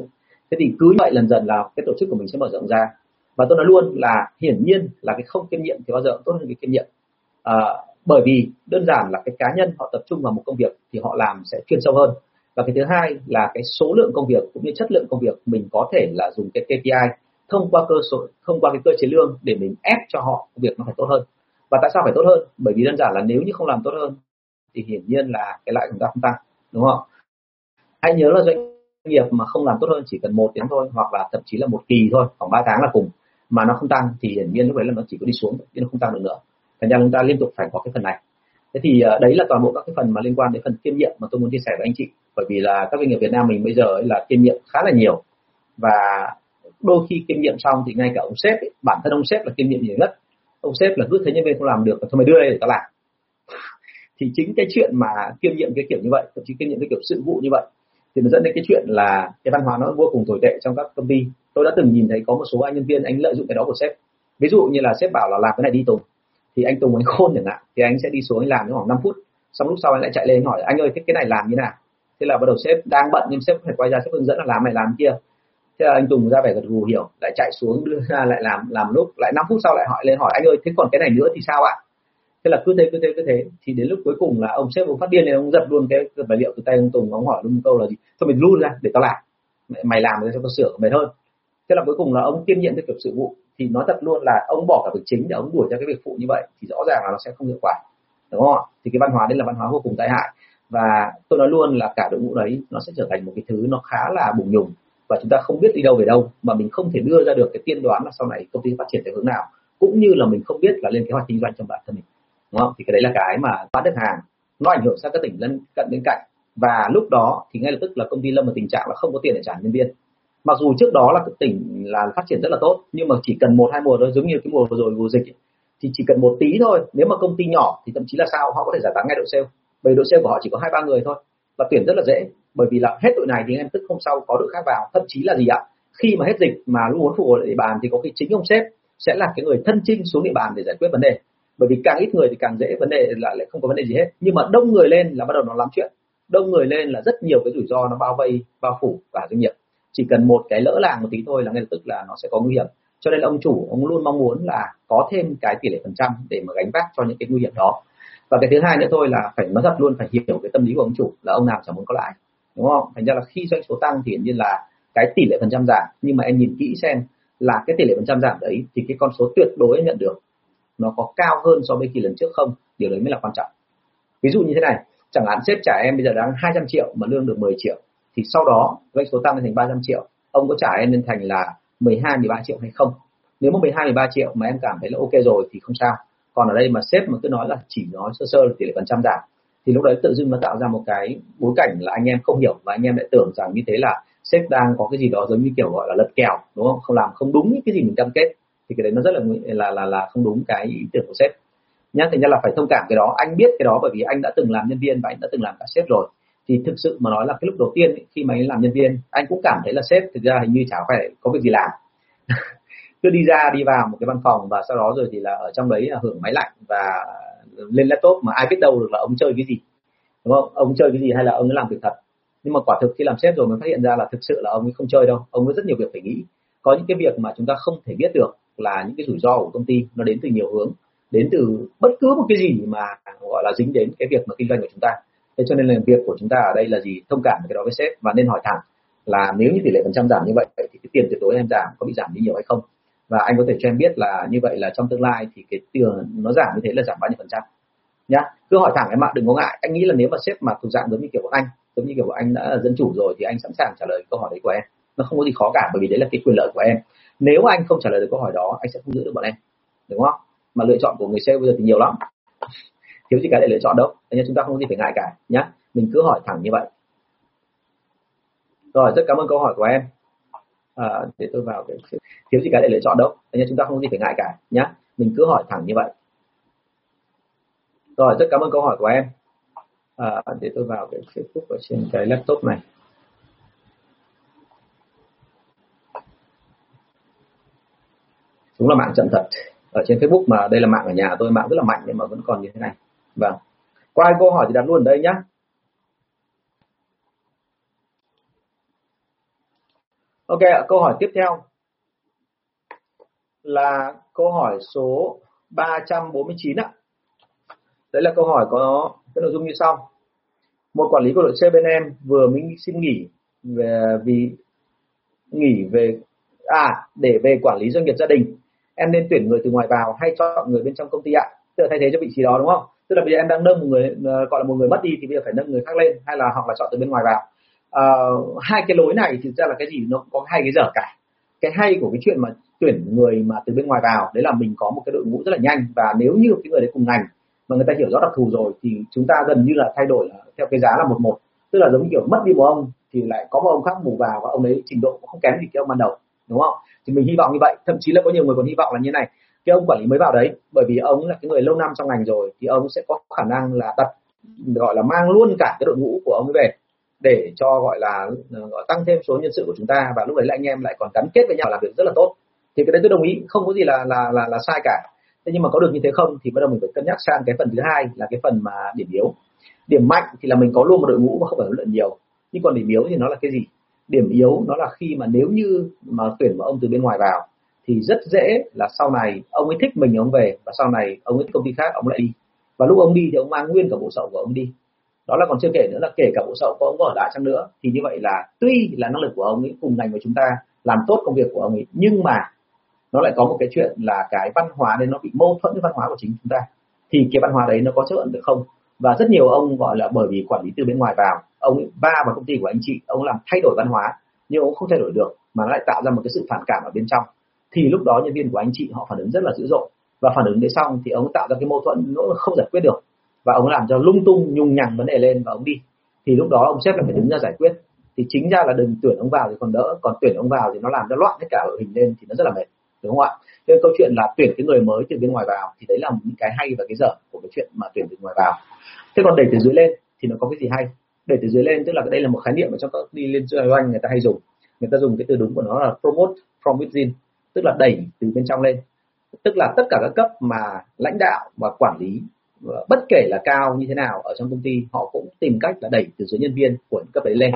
Thế thì cứ như vậy lần dần là cái tổ chức của mình sẽ mở rộng ra. Và tôi nói luôn là hiển nhiên là cái không kiêm nhiệm thì bao giờ tốt hơn cái kiêm nhiệm. À, bởi vì đơn giản là cái cá nhân họ tập trung vào một công việc thì họ làm sẽ chuyên sâu hơn. Và cái thứ hai là cái số lượng công việc cũng như chất lượng công việc mình có thể là dùng cái KPI thông qua cơ sở, thông qua cái cơ chế lương để mình ép cho họ công việc nó phải tốt hơn và tại sao phải tốt hơn? Bởi vì đơn giản là nếu như không làm tốt hơn thì hiển nhiên là cái lợi của chúng ta không tăng đúng không? Hãy nhớ là doanh nghiệp mà không làm tốt hơn chỉ cần một tiếng thôi hoặc là thậm chí là một kỳ thôi khoảng 3 tháng là cùng mà nó không tăng thì hiển nhiên lúc đấy là nó chỉ có đi xuống chứ nó không tăng được nữa. Thành ra chúng ta liên tục phải có cái phần này. Thế thì ờ, đấy là toàn bộ các cái phần mà liên quan đến phần kiêm nhiệm mà tôi muốn chia sẻ với anh chị. Bởi vì là các doanh nghiệp Việt Nam mình bây giờ ấy là kiêm nhiệm khá là nhiều. Và đôi khi kiêm nhiệm xong thì ngay cả ông sếp ấy, bản thân ông sếp là kiêm nhiệm nhiều nhất ông sếp là cứ thấy nhân viên không làm được, thôi mày đưa đây để tao làm. *laughs* Thì chính cái chuyện mà kiêm nhiệm cái kiểu như vậy, thậm chí kiêm nhiệm cái kiểu sự vụ như vậy, thì nó dẫn đến cái chuyện là cái văn hóa nó vô cùng tồi tệ trong các công ty. Tôi đã từng nhìn thấy có một số anh nhân viên, anh lợi dụng cái đó của sếp. Ví dụ như là sếp bảo là làm cái này đi tùng, thì anh tùng anh khôn chẳng hạn, thì anh sẽ đi xuống anh làm trong khoảng 5 phút, xong lúc sau anh lại chạy lên hỏi, anh ơi, thế cái này làm như nào? Thế là bắt đầu sếp đang bận, nhưng sếp phải quay ra, sếp hướng dẫn là làm này, làm kia thế là anh tùng ra vẻ gật gù hiểu, lại chạy xuống, đưa ra, lại làm làm lúc, lại 5 phút sau lại hỏi lên hỏi anh ơi, thế còn cái này nữa thì sao ạ? Thế là cứ thế cứ thế cứ thế. Thì đến lúc cuối cùng là ông sếp ông phát điên nên ông giật luôn cái tài liệu từ tay ông tùng, ông hỏi luôn câu là gì? Thôi mình luôn ra, để tao làm. Mày làm rồi cho tao sửa mày hơn. Thế là cuối cùng là ông kiêm nhiệm cái kiểu sự vụ. Thì nói thật luôn là ông bỏ cả việc chính để ông đuổi cho cái việc phụ như vậy thì rõ ràng là nó sẽ không hiệu quả. Đúng không ạ? Thì cái văn hóa đấy là văn hóa vô cùng tai hại. Và tôi nói luôn là cả đội ngũ đấy nó sẽ trở thành một cái thứ nó khá là bùng nhùng và chúng ta không biết đi đâu về đâu mà mình không thể đưa ra được cái tiên đoán là sau này công ty phát triển theo hướng nào cũng như là mình không biết là lên kế hoạch kinh doanh trong bản thân mình. Đúng không? Thì cái đấy là cái mà bán được hàng nó ảnh hưởng sang các tỉnh lân cận bên cạnh. Và lúc đó thì ngay lập tức là công ty lâm vào tình trạng là không có tiền để trả nhân viên. Mặc dù trước đó là cái tỉnh là phát triển rất là tốt nhưng mà chỉ cần một hai mùa thôi giống như cái mùa vừa rồi mùa dịch ấy, thì chỉ cần một tí thôi. Nếu mà công ty nhỏ thì thậm chí là sao họ có thể giải tán ngay đội sale. Bởi đội sale của họ chỉ có hai ba người thôi và tuyển rất là dễ, bởi vì là hết đội này thì em tức hôm sau có đội khác vào, thậm chí là gì ạ? Khi mà hết dịch mà lúc muốn phục hồi địa bàn thì có cái chính ông sếp sẽ là cái người thân chinh xuống địa bàn để giải quyết vấn đề. Bởi vì càng ít người thì càng dễ vấn đề là lại không có vấn đề gì hết. Nhưng mà đông người lên là bắt đầu nó lắm chuyện. Đông người lên là rất nhiều cái rủi ro nó bao vây, bao phủ cả doanh nghiệp. Chỉ cần một cái lỡ làng một tí thôi là ngay lập tức là nó sẽ có nguy hiểm. Cho nên là ông chủ, ông luôn mong muốn là có thêm cái tỷ lệ phần trăm để mà gánh vác cho những cái nguy hiểm đó và cái thứ hai nữa thôi là phải nói thật luôn, phải hiểu cái tâm lý của ông chủ là ông nào chẳng muốn có lãi, đúng không? Thành ra là khi doanh số tăng thì hiển nhiên là cái tỷ lệ phần trăm giảm. Nhưng mà em nhìn kỹ xem là cái tỷ lệ phần trăm giảm đấy thì cái con số tuyệt đối nhận được nó có cao hơn so với kỳ lần trước không? Điều đấy mới là quan trọng. Ví dụ như thế này, chẳng hạn sếp trả em bây giờ đang 200 triệu mà lương được 10 triệu thì sau đó doanh số tăng lên thành 300 triệu, ông có trả em lên thành là 12 13 triệu hay không? Nếu mà 12 13 triệu mà em cảm thấy là ok rồi thì không sao còn ở đây mà sếp mà cứ nói là chỉ nói sơ sơ là tỷ lệ phần trăm giảm thì lúc đấy tự dưng nó tạo ra một cái bối cảnh là anh em không hiểu và anh em lại tưởng rằng như thế là sếp đang có cái gì đó giống như kiểu gọi là lật kèo đúng không? Không làm không đúng những cái gì mình cam kết thì cái đấy nó rất là là là là không đúng cái ý tưởng của sếp. Nhá thành ra là phải thông cảm cái đó anh biết cái đó bởi vì anh đã từng làm nhân viên và anh đã từng làm cả sếp rồi. Thì thực sự mà nói là cái lúc đầu tiên ấy, khi mà anh làm nhân viên anh cũng cảm thấy là sếp thực ra hình như chả phải có việc gì làm cứ đi ra, đi vào một cái văn phòng và sau đó rồi thì là ở trong đấy là hưởng máy lạnh và lên laptop mà ai biết đâu được là ông chơi cái gì, đúng không? Ông chơi cái gì hay là ông ấy làm việc thật? Nhưng mà quả thực khi làm sếp rồi mới phát hiện ra là thực sự là ông ấy không chơi đâu. Ông có rất nhiều việc phải nghĩ. Có những cái việc mà chúng ta không thể biết được là những cái rủi ro của công ty nó đến từ nhiều hướng, đến từ bất cứ một cái gì mà gọi là dính đến cái việc mà kinh doanh của chúng ta. Thế cho nên là việc của chúng ta ở đây là gì? Thông cảm cái đó với sếp và nên hỏi thẳng là nếu như tỷ lệ phần trăm giảm như vậy thì cái tiền tuyệt đối em giảm có bị giảm đi nhiều hay không? Và anh có thể cho em biết là như vậy là trong tương lai thì cái tiền nó giảm như thế là giảm bao nhiêu phần trăm? Nhá, cứ hỏi thẳng em ạ, đừng có ngại. Anh nghĩ là nếu mà sếp mà thuộc dạng giống như kiểu của anh, giống như kiểu của anh đã là dân chủ rồi thì anh sẵn sàng trả lời câu hỏi đấy của em. Nó không có gì khó cả, bởi vì đấy là cái quyền lợi của em. Nếu anh không trả lời được câu hỏi đó, anh sẽ không giữ được bọn em, đúng không? Mà lựa chọn của người sale bây giờ thì nhiều lắm. *laughs* Thiếu gì cả để lựa chọn đâu nên chúng ta không có gì phải ngại cả, nhá. Mình cứ hỏi thẳng như vậy. Rồi, rất cảm ơn câu hỏi của em à, để tôi vào cái thiếu gì cái để lựa chọn đâu. Anh chúng ta không có gì phải ngại cả nhá. Mình cứ hỏi thẳng như vậy. Rồi rất cảm ơn câu hỏi của em. À, để tôi vào cái Facebook ở trên cái laptop này. Đúng là mạng chậm thật. Ở trên Facebook mà đây là mạng ở nhà tôi mạng rất là mạnh nhưng mà vẫn còn như thế này. Vâng. Qua câu hỏi thì đặt luôn ở đây nhá. Ok câu hỏi tiếp theo là câu hỏi số 349 ạ. Đấy là câu hỏi có cái nội dung như sau. Một quản lý của đội C bên em vừa mới xin nghỉ về, vì nghỉ về à để về quản lý doanh nghiệp gia đình em nên tuyển người từ ngoài vào hay chọn người bên trong công ty ạ tức là thay thế cho vị trí đó, đúng không tức là bây giờ em đang nâng một người ờ, gọi là một người mất đi thì bây giờ phải nâng người khác lên hay là hoặc là chọn từ bên ngoài vào uh, hai cái lối này thực ra là cái gì nó có hai cái dở cả. Cái hay của cái chuyện mà tuyển người mà từ bên ngoài vào đấy là mình có một cái đội ngũ rất là nhanh và nếu như cái người đấy cùng ngành mà người ta hiểu rõ đặc thù rồi thì chúng ta gần như là thay đổi theo cái giá là một một. Tức là giống như kiểu mất đi một ông thì lại có một ông khác bù vào và ông ấy trình độ cũng không kém gì cái ông ban đầu đúng không? Thì mình hy vọng như vậy. Thậm chí là có nhiều người còn hy vọng là như này cái ông quản lý mới vào đấy bởi vì ông là cái người lâu năm trong ngành rồi thì ông sẽ có khả năng là đặt gọi là mang luôn cả cái đội ngũ của ông ấy về để cho, gọi là ờ, gọi tăng thêm số nhân sự của chúng ta, và lúc đấy là anh em lại còn gắn kết với nhau, làm việc rất là tốt. Thì cái đấy tôi đồng ý, không có gì là là là là sai cả. Thế nhưng mà có được như thế không thì bắt đầu mình phải cân nhắc sang cái phần thứ hai là cái phần mà điểm yếu. Điểm mạnh thì là mình có luôn một đội ngũ mà không phải huấn luyện nhiều. Nhưng còn điểm yếu thì nó là cái gì? Điểm yếu nó là khi mà nếu như mà tuyển một ông từ bên ngoài vào thì rất dễ là sau này ông ấy thích mình ông về, và sau này ông ấy thích công ty khác, ông lại đi. Và lúc ông đi thì ông mang nguyên cả bộ sậu của ông đi đó là còn chưa kể nữa là kể cả bộ sậu của ông ở lại chăng nữa. Thì như vậy là tuy là năng lực của ông ấy cùng ngành với chúng ta, làm tốt công việc của ông ấy, nhưng mà nó lại có một cái chuyện là cái văn hóa đấy nó bị mâu thuẫn với văn hóa của chính chúng ta. Thì cái văn hóa đấy nó có chấp nhận được không? Và rất nhiều ông gọi là bởi vì quản lý từ bên ngoài vào, ông ấy va vào công ty của anh chị, ông làm thay đổi văn hóa, nhưng ông không thay đổi được, mà nó lại tạo ra một cái sự phản cảm ở bên trong. Thì lúc đó nhân viên của anh chị họ phản ứng rất là dữ dội. Và phản ứng đấy xong thì ông tạo ra cái mâu thuẫn nó không giải quyết được và ông làm cho lung tung, nhung nhằng vấn đề lên và ông đi. Thì lúc đó ông sếp phải đứng ra giải quyết. Thì chính ra là đừng tuyển ông vào thì còn đỡ. Còn tuyển ông vào thì nó làm cho loạn tất cả đội hình lên thì nó rất là mệt. Đúng không ạ? Nên câu chuyện là tuyển cái người mới từ bên ngoài vào thì đấy là những cái hay và cái dở của cái chuyện mà tuyển từ ngoài vào. Thế còn đẩy từ dưới lên thì nó có cái gì hay? Đẩy từ dưới lên tức là đây là một khái niệm mà trong các đi lên doanh người ta hay dùng. Người ta dùng cái từ đúng của nó là promote from within, tức là đẩy từ bên trong lên. Tức là tất cả các cấp mà lãnh đạo và quản lý bất kể là cao như thế nào ở trong công ty họ cũng tìm cách là đẩy từ dưới nhân viên của cấp đấy lên.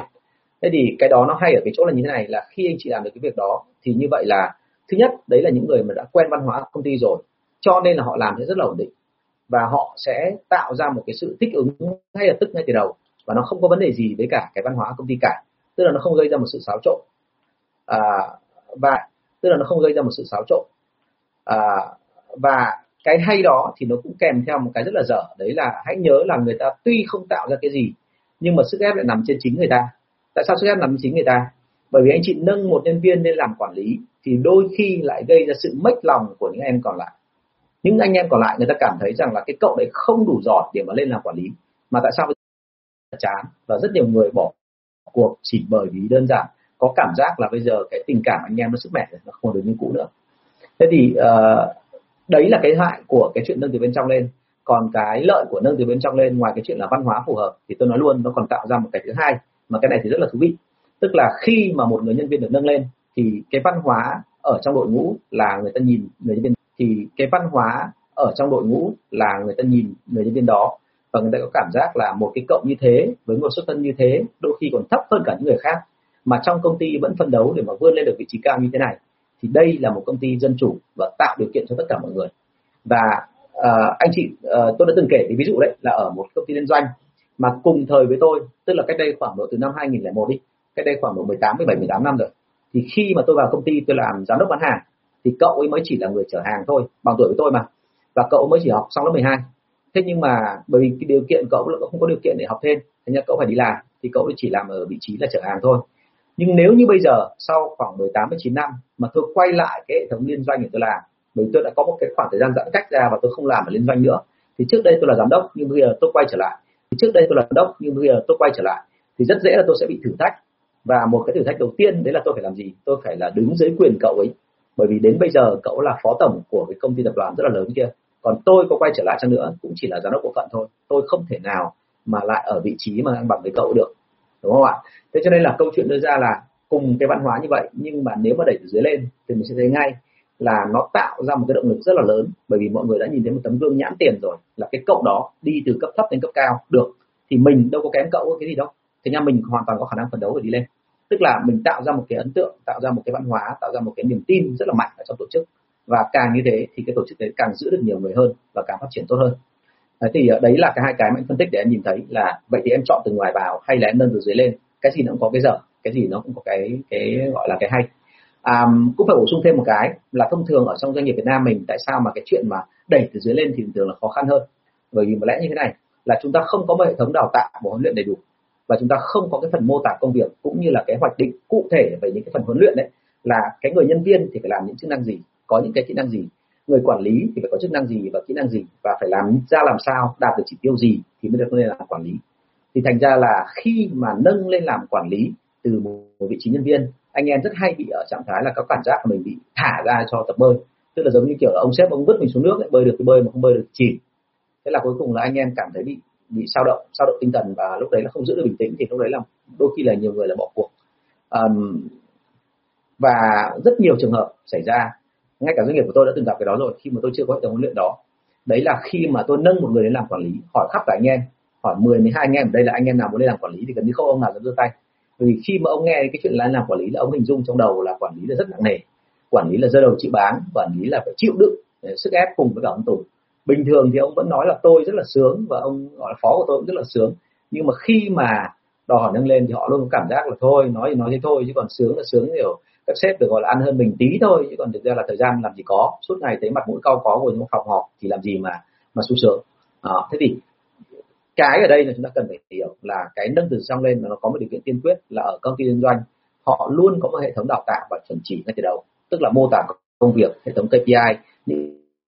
Thế thì cái đó nó hay ở cái chỗ là như thế này là khi anh chị làm được cái việc đó thì như vậy là thứ nhất đấy là những người mà đã quen văn hóa công ty rồi cho nên là họ làm sẽ rất là ổn định. Và họ sẽ tạo ra một cái sự thích ứng ngay lập tức ngay từ đầu. Và nó không có vấn đề gì với cả cái văn hóa công ty cả. Tức là nó không gây ra một sự xáo trộn. À, và tức là nó không gây ra một sự xáo trộn. À, và cái hay đó thì nó cũng kèm theo một cái rất là dở. Đấy là hãy nhớ là người ta tuy không tạo ra cái gì nhưng mà sức ép lại nằm trên chính người ta. Tại sao sức ép nằm trên chính người ta? Bởi vì anh chị nâng một nhân viên lên làm quản lý thì đôi khi lại gây ra sự mất lòng của những em còn lại. Những anh em còn lại người ta cảm thấy rằng là cái cậu đấy không đủ giỏi để mà lên làm quản lý. Mà tại sao chán? Và rất nhiều người bỏ cuộc chỉ bởi vì đơn giản có cảm giác là bây giờ cái tình cảm anh em nó sức mẻ nó không được như cũ nữa. Thế thì uh, đấy là cái hại của cái chuyện nâng từ bên trong lên. Còn cái lợi của nâng từ bên trong lên ngoài cái chuyện là văn hóa phù hợp thì tôi nói luôn, nó còn tạo ra một cái thứ hai mà cái này thì rất là thú vị. Tức là khi mà một người nhân viên được nâng lên thì cái văn hóa ở trong đội ngũ là người ta nhìn người nhân viên, thì cái văn hóa ở trong đội ngũ là người ta nhìn người nhân viên đó. Và người ta có cảm giác là một cái cộng như thế, với một xuất thân như thế, đôi khi còn thấp hơn cả những người khác. Mà trong công ty vẫn phân đấu để mà vươn lên được vị trí cao như thế này thì đây là một công ty dân chủ và tạo điều kiện cho tất cả mọi người. Và uh, anh chị uh, tôi đã từng kể cái ví dụ đấy là ở một công ty liên doanh. Mà cùng thời với tôi tức là cách đây khoảng độ từ năm 2001 đi cách đây khoảng độ 18 17 18 năm rồi thì khi mà tôi vào công ty tôi làm giám đốc bán hàng thì cậu ấy mới chỉ là người chở hàng thôi bằng tuổi với tôi mà. Và cậu mới chỉ học xong lớp 12 thế nhưng mà bởi vì cái điều kiện cậu là không có điều kiện để học thêm thế nên cậu phải đi làm thì cậu chỉ làm ở vị trí là chở hàng thôi nhưng nếu như bây giờ, sau khoảng 18 19 năm mà tôi quay lại cái hệ thống liên doanh để tôi làm, bởi tôi đã có một cái khoảng thời gian giãn cách ra và tôi không làm ở liên doanh nữa, thì trước đây tôi là giám đốc nhưng bây giờ tôi quay trở lại. Thì trước đây tôi là giám đốc nhưng bây giờ tôi quay trở lại, thì rất dễ là tôi sẽ bị thử thách. Và một cái thử thách đầu tiên, đấy là tôi phải làm gì? Tôi phải là đứng dưới quyền cậu ấy. Bởi vì đến bây giờ cậu là phó tổng của cái công ty tập đoàn rất là lớn kia. Còn tôi có quay trở lại chăng nữa cũng chỉ là giám đốc bộ phận thôi. Tôi không thể nào mà lại ở vị trí mà ngang bằng với cậu được đúng không ạ? Thế cho nên là câu chuyện đưa ra là cùng cái văn hóa như vậy, nhưng mà nếu mà đẩy từ dưới lên thì mình sẽ thấy ngay là nó tạo ra một cái động lực rất là lớn. Bởi vì mọi người đã nhìn thấy một tấm gương nhãn tiền rồi, là cái cậu đó đi từ cấp thấp đến cấp cao được, thì mình đâu có kém cậu cái gì đâu. Thế nên mình hoàn toàn có khả năng phấn đấu để đi lên. Tức là mình tạo ra một cái ấn tượng, tạo ra một cái văn hóa, tạo ra một cái niềm tin rất là mạnh ở trong tổ chức. Và càng như thế thì cái tổ chức đấy càng giữ được nhiều người hơn và càng phát triển tốt hơn đấy thì ờ, đấy là cái hai cái mà anh phân tích để em nhìn thấy là vậy thì em chọn từ ngoài vào hay là em nâng từ dưới lên? Cái gì nó cũng có cái dở cái gì nó cũng có cái cái gọi là cái hay. À, cũng phải bổ sung thêm một cái là thông thường ở trong doanh nghiệp Việt Nam mình tại sao mà cái chuyện mà đẩy từ dưới lên thì thường là khó khăn hơn? Bởi vì một lẽ như thế này là chúng ta không có một hệ thống đào tạo và huấn luyện đầy đủ và chúng ta không có cái phần mô tả công việc cũng như là cái hoạch định cụ thể về những cái phần huấn luyện đấy là cái người nhân viên thì phải làm những chức năng gì có những cái kỹ năng gì người quản lý thì phải có chức năng gì và kỹ năng gì và phải làm ra làm sao đạt được chỉ tiêu gì thì mới được lên làm quản lý. Thì thành ra là khi mà nâng lên làm quản lý từ một vị trí nhân viên anh em rất hay bị ở trạng thái là có cảm giác mình bị thả ra cho tập bơi. Tức là giống như kiểu là ông sếp ông vứt mình xuống nước ấy, bơi được thì bơi mà không bơi được chìm. Thế là cuối cùng là anh em cảm thấy bị bị sao động sao động tinh thần và lúc đấy là không giữ được bình tĩnh thì lúc đấy là đôi khi là nhiều người là bỏ cuộc. Um, và rất nhiều trường hợp xảy ra ngay cả doanh nghiệp của tôi đã từng gặp cái đó rồi, khi mà tôi chưa có hệ thống huấn luyện đó. Đấy là khi mà tôi nâng một người đến làm quản lý, hỏi khắp cả anh em, hỏi 10 12 anh em ở đây là anh em nào muốn lên làm quản lý? Thì gần như không ông nào dám giơ tay. Vì khi mà ông nghe cái chuyện là làm quản lý là ông hình dung trong đầu là quản lý là rất nặng nề, quản lý là rơi đầu chịu bán quản lý là phải chịu đựng ờ, sức ép cùng với cả ông tù bình thường thì ông vẫn nói là tôi rất là sướng và ông, gọi là, phó của tôi cũng rất là sướng. Nhưng mà khi mà đòi hỏi nâng lên thì họ luôn có cảm giác là thôi, nói thì nói thế thôi, chứ còn sướng là sướng, kiểu các sếp được gọi là ăn hơn mình tí thôi chứ còn thực ra là thời gian làm gì có. Suốt ngày thấy mặt mũi cao có ngồi trong phòng họp thì làm gì mà mà sung sướng. À, thế thì cái ở đây là chúng ta cần phải hiểu là cái nâng từ trong lên nó có một điều kiện tiên quyết là ở công ty kinh doanh họ luôn có một hệ thống đào tạo và chuẩn chỉ ngay từ đầu. Tức là mô tả công việc hệ thống KPI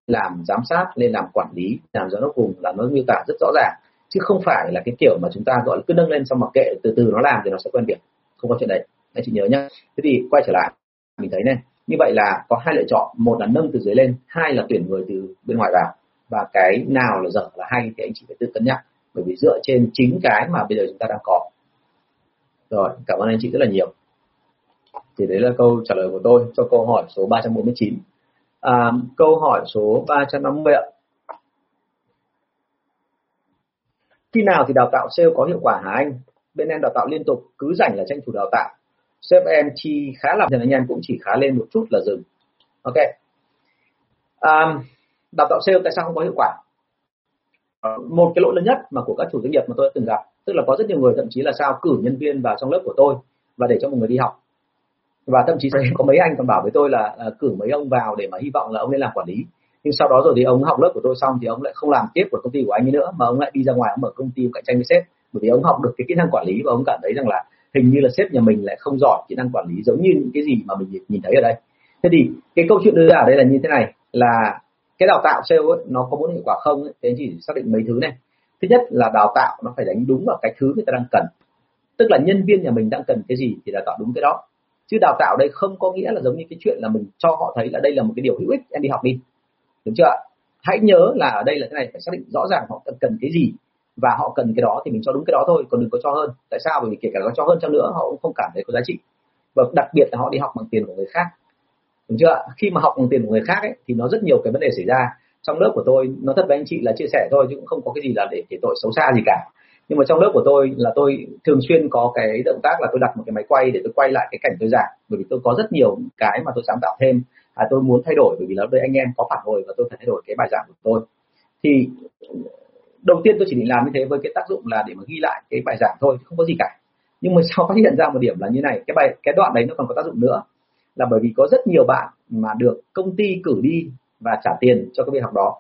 làm giám sát lên làm quản lý làm giám đốc vùng là nó miêu tả rất rõ ràng. Chứ không phải là cái kiểu mà chúng ta gọi là cứ nâng lên xong mặc kệ từ từ nó làm thì nó sẽ quen việc. Không có chuyện đấy anh chị nhớ nhá. Thế thì quay trở lại mình thấy này như vậy là có hai lựa chọn. Một là nâng từ dưới lên hai là tuyển người từ bên ngoài vào. Và cái nào là dở là hay thì anh chị phải tự cân nhắc. Bởi vì dựa trên chính cái mà bây giờ chúng ta đang có. Rồi cảm ơn anh chị rất là nhiều. Thì đấy là câu trả lời của tôi cho câu hỏi số 349 à, câu hỏi số 350 ạ. Khi nào thì đào tạo sale có hiệu quả hả anh? Bên em đào tạo liên tục cứ rảnh là tranh thủ đào tạo sếp em chi khá là thì anh em cũng chỉ khá lên một chút là dừng. Ok. Um, đào tạo sale tại sao không có hiệu quả? Ờ, một cái lỗi lớn nhất mà của các chủ doanh nghiệp mà tôi đã từng gặp tức là có rất nhiều người thậm chí là sao cử nhân viên vào trong lớp của tôi và để cho một người đi học. Và thậm chí có mấy anh còn bảo với tôi là uh, cử mấy ông vào để mà hy vọng là ông nên làm quản lý. Nhưng sau đó rồi thì ông học lớp của tôi xong thì ông lại không làm tiếp của công ty của anh ấy nữa mà ông lại đi ra ngoài ông mở công ty cạnh tranh với sếp. Bởi vì ông học được cái kỹ năng quản lý và ông cảm thấy rằng là hình như là sếp nhà mình lại không giỏi kỹ năng quản lý giống như những cái gì mà mình nhìn thấy ở đây. Thế thì cái câu chuyện đưa ra ở đây là như thế này là cái đào tạo sale ấy, nó có muốn hiệu quả không ấy, thì anh chỉ xác định mấy thứ này. Thứ nhất là đào tạo nó phải đánh đúng vào cái thứ người ta đang cần. Tức là nhân viên nhà mình đang cần cái gì thì đào tạo đúng cái đó. Chứ đào tạo đây không có nghĩa là giống như cái chuyện là mình cho họ thấy là đây là một cái điều hữu ích em đi học đi. Đúng chưa hãy nhớ là ở đây là thế này phải xác định rõ ràng họ cần, cần cái gì và họ cần cái đó thì mình cho đúng cái đó thôi còn đừng có cho hơn. Tại sao? Bởi vì kể cả có cho hơn cho nữa họ cũng không cảm thấy có giá trị. Và đặc biệt là họ đi học bằng tiền của người khác. Đúng chưa khi mà học bằng tiền của người khác ấy, thì nó rất nhiều cái vấn đề xảy ra. Trong lớp của tôi nó thật với anh chị là chia sẻ thôi chứ cũng không có cái gì là để kể tội xấu xa gì cả. Nhưng mà trong lớp của tôi là tôi thường xuyên có cái động tác là tôi đặt một cái máy quay để tôi quay lại cái cảnh tôi giảng. Bởi vì tôi có rất nhiều cái mà tôi sáng tạo thêm. À, tôi muốn thay đổi bởi vì là đây anh em có phản hồi và tôi phải thay đổi cái bài giảng của tôi. Thì đầu tiên tôi chỉ định làm như thế với cái tác dụng là để mà ghi lại cái bài giảng thôi không có gì cả. Nhưng mà *laughs* sau phát hiện ra một điểm là như này cái bài cái đoạn đấy nó còn có tác dụng nữa là bởi vì có rất nhiều bạn mà được công ty cử đi và trả tiền cho cái việc học đó.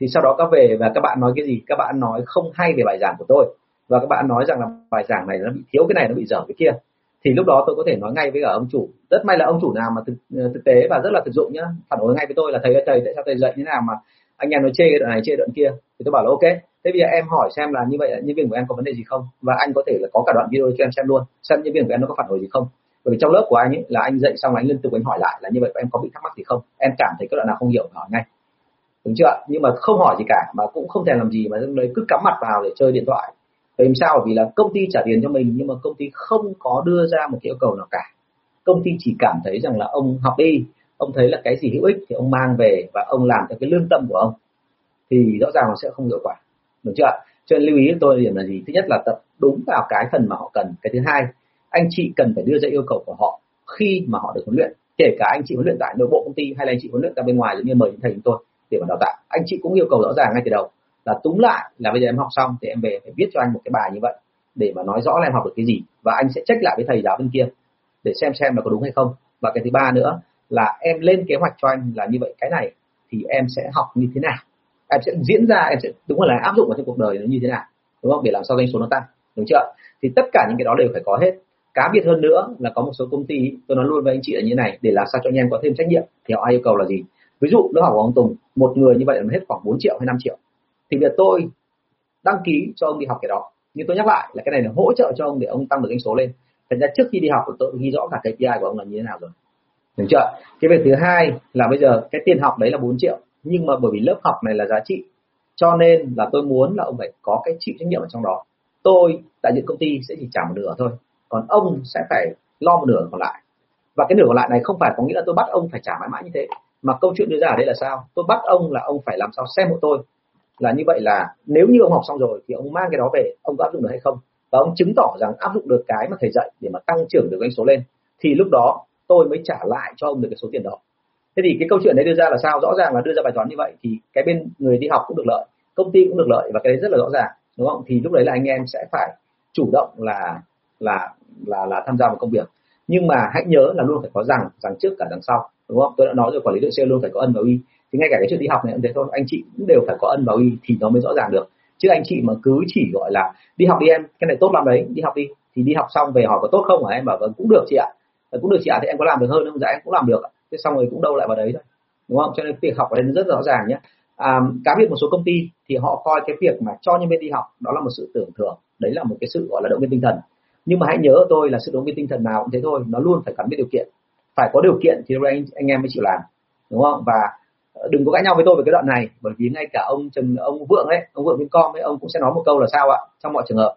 Thì sau đó các về và các bạn nói cái gì? Các bạn nói không hay về bài giảng của tôi. Và các bạn nói rằng là bài giảng này nó bị thiếu cái này nó bị dở cái kia. Thì lúc đó tôi có thể nói ngay với cả ông chủ. Rất may là ông chủ nào mà thực, thực tế và rất là thực dụng nhá. Phản hồi ngay với tôi là thầy ơi thầy tại sao thầy dạy như thế nào mà anh em nói chê đoạn này, chê đoạn kia, thì tôi bảo là ok. Thế bây giờ em hỏi xem là như vậy nhân viên của em có vấn đề gì không? Và anh có thể là có cả đoạn video cho em xem luôn, xem nhân viên của em nó có phản hồi gì không. Bởi vì trong lớp của anh ấy, là anh dạy xong là anh liên tục anh hỏi lại là như vậy, em có bị thắc mắc gì không? Em cảm thấy cái đoạn nào không hiểu hỏi ngay. Đúng chưa nhưng mà không hỏi gì cả, mà cũng không thể làm gì, mà đấy cứ cắm mặt vào để chơi điện thoại. Vì sao? Vì là công ty trả tiền cho mình, nhưng mà công ty không có đưa ra một cái yêu cầu nào cả. Công ty chỉ cảm thấy rằng là ông học đi ông thấy là cái gì hữu ích thì ông mang về và ông làm theo cái lương tâm của ông, thì rõ ràng nó sẽ không hiệu quả. Được chưa cho nên lưu ý tôi điểm là gì? Thứ nhất là tập đúng vào cái phần mà họ cần. Cái thứ hai, anh chị cần phải đưa ra yêu cầu của họ khi mà họ được huấn luyện. Kể cả anh chị huấn luyện tại nội bộ công ty hay là anh chị huấn luyện ra bên ngoài giống như mời những thầy chúng tôi để mà đào tạo. Anh chị cũng yêu cầu rõ ràng ngay từ đầu là túm lại là bây giờ em học xong thì em về phải viết cho anh một cái bài như vậy để mà nói rõ là em học được cái gì. Và anh sẽ check lại với thầy giáo bên kia để xem xem là có đúng hay không. Và cái thứ ba nữa là em lên kế hoạch cho anh là như vậy, cái này thì em sẽ học như thế nào? Em sẽ diễn ra, em sẽ, đúng là áp dụng vào trong cuộc đời nó như thế nào, đúng không? Để làm sao doanh số nó tăng, đúng chưa? Thì tất cả những cái đó đều phải có hết. Cá biệt hơn nữa là có một số công ty, tôi nói luôn với anh chị là như này, để làm sao cho anh em có thêm trách nhiệm thì họ yêu cầu là gì? Ví dụ, lớp học của ông Tùng, một người như vậy là hết khoảng 4 triệu hay 5 triệu. Thì việc tôi đăng ký cho ông đi học cái đó. Nhưng tôi nhắc lại là cái này là hỗ trợ cho ông để ông tăng được doanh số lên. Thành ra trước khi đi học, tôi ghi rõ cả KPI của ông là như thế nào rồi được chưa cái việc thứ hai là bây giờ cái tiền học đấy là 4 triệu, nhưng mà bởi vì lớp học này là giá trị, cho nên là tôi muốn là ông phải có cái chịu trách nhiệm ở trong đó. Tôi, đại diện công ty sẽ chỉ trả một nửa thôi, còn ông sẽ phải lo một nửa còn lại. Và cái nửa còn lại này không phải có nghĩa là tôi bắt ông phải trả mãi mãi như thế, mà câu chuyện đưa ra ở đây là sao? Tôi bắt ông là ông phải làm sao xem hộ tôi. Là như vậy là nếu như ông học xong rồi thì ông mang cái đó về, ông có áp dụng được hay không? Và ông chứng tỏ rằng áp dụng được cái mà thầy dạy để mà tăng trưởng được doanh số lên. Thì lúc đó tôi mới trả lại cho ông được cái số tiền đó. Thế thì cái câu chuyện đấy đưa ra là sao? Rõ ràng là đưa ra bài toán như vậy thì cái bên người đi học cũng được lợi, công ty cũng được lợi và cái đấy rất là rõ ràng, đúng không? Thì lúc đấy là anh em sẽ phải chủ động là là là là tham gia vào công việc. Nhưng mà hãy nhớ là luôn phải có rằng rằng trước cả đằng sau, đúng không? Tôi đã nói rồi, quản lý đội sale luôn phải có ân và uy. Thì ngay cả cái chuyện đi học này cũng thế thôi, anh chị cũng đều phải có ân và uy thì nó mới rõ ràng được. Chứ anh chị mà cứ chỉ gọi là đi học đi em, cái này tốt lắm đấy, đi học đi. Thì đi học xong về hỏi có tốt không hả em? Bảo vâng cũng được chị ạ cũng được chị ạ thì em có làm được hơn không? Dạ em cũng làm được thế xong rồi cũng đâu lại vào đấy thôi đúng không? Cho nên việc học ở đây nó rất rõ ràng nhé. À, cá biệt một số công ty thì họ coi cái việc mà cho nhân viên đi học đó là một sự tưởng thưởng đấy là một cái sự gọi là động viên tinh thần. Nhưng mà hãy nhớ tôi là sự động viên tinh thần nào cũng thế thôi nó luôn phải gắn với điều kiện. Phải có điều kiện thì anh anh em mới chịu làm đúng không? Và ờ, đừng có cãi nhau với tôi về cái đoạn này bởi vì ngay cả ông trần ông vượng ấy ông vượng vincom ấy ông cũng sẽ nói một câu là sao ạ? Trong mọi trường hợp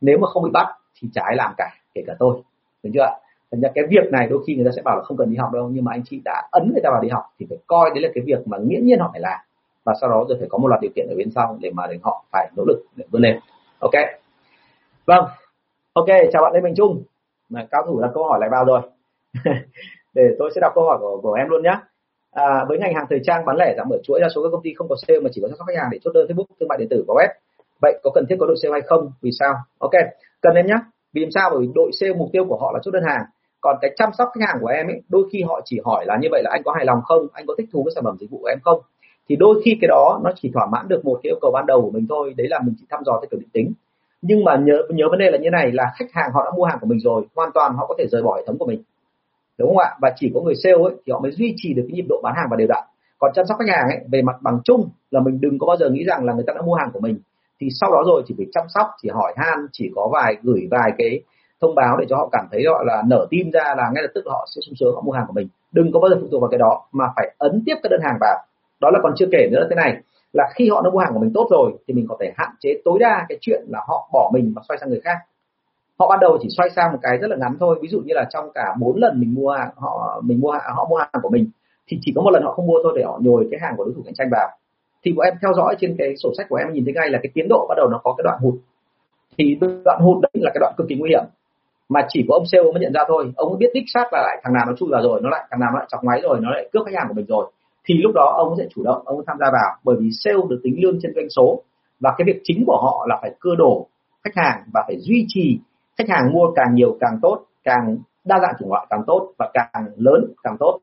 nếu mà không bị bắt thì trái làm cả kể cả tôi đúng chưa thành ra cái việc này đôi khi người ta sẽ bảo là không cần đi học đâu nhưng mà anh chị đã ấn người ta vào đi học thì phải coi đấy là cái việc mà nghiễm nhiên họ phải làm. Và sau đó rồi phải có một loạt điều kiện ở bên sau để mà để họ phải nỗ lực để vươn lên. Ok. Vâng. Ok chào bạn lê minh trung. Mà cao thủ đặt câu hỏi lại vào rồi. *laughs* Để tôi sẽ đọc câu hỏi của, của em luôn nhé à, với ngành hàng thời trang bán lẻ giảm mở chuỗi đa số các công ty không có sale mà chỉ có chăm sóc khách hàng để chốt đơn facebook thương mại điện tử có web. Vậy có cần thiết có đội sale hay không? Vì sao? Ok. Cần em nhé vì sao? Bởi vì đội sale mục tiêu của họ là chốt đơn hàng còn cái chăm sóc khách hàng của em ấy, đôi khi họ chỉ hỏi là như vậy là anh có hài lòng không? Anh có thích thú với sản phẩm dịch vụ của em không? Thì đôi khi cái đó nó chỉ thỏa mãn được một cái yêu cầu ban đầu của mình thôi, đấy là mình chỉ thăm dò theo kiểu định tính. Nhưng mà nhớ nhớ vấn đề là như này, là khách hàng họ đã mua hàng của mình rồi, hoàn toàn họ có thể rời bỏ hệ thống của mình. Đúng không ạ? Và chỉ có người sale ấy, thì họ mới duy trì được cái nhịp độ bán hàng và đều đặn. Còn chăm sóc khách hàng ấy, về mặt bằng chung là mình đừng có bao giờ nghĩ rằng là người ta đã mua hàng của mình. Thì sau đó rồi chỉ phải chăm sóc, chỉ hỏi han, chỉ có vài, gửi vài cái thông báo để cho họ cảm thấy gọi là nở tim ra là ngay lập tức họ sẽ sung sướng, họ mua hàng của mình. Đừng có bao giờ phụ thuộc vào cái đó, mà phải ấn tiếp các đơn hàng vào. Đó là còn chưa kể nữa thế này, là khi họ đã mua hàng của mình tốt rồi, thì mình có thể hạn chế tối đa cái chuyện là họ bỏ mình và xoay sang người khác. Họ ban đầu chỉ xoay sang một cái rất là ngắn thôi, ví dụ như là trong cả bốn lần mình mua hàng, họ, mình mua, họ mua hàng của mình, thì chỉ có một lần họ không mua thôi để họ nhồi cái hàng của đối thủ cạnh tranh vào. Thì bọn em theo dõi trên cái sổ sách của em nhìn thấy ngay là cái tiến độ bắt đầu nó có cái đoạn hụt. Thì đoạn hụt đấy là cái đoạn cực kỳ nguy hiểm mà chỉ có ông sale mới nhận ra thôi. Ông biết đích xác là lại thằng nào nó chui vào rồi, nó lại, thằng nào nó lại chọc máy rồi, nó lại cướp khách hàng của mình rồi. Thì lúc đó ông sẽ chủ động, ông tham gia vào. Bởi vì sale được tính lương trên doanh số. Và cái việc chính của họ là phải cơ đổ khách hàng và phải duy trì khách hàng mua càng nhiều càng tốt, càng đa dạng chủng loại càng tốt và càng lớn càng tốt.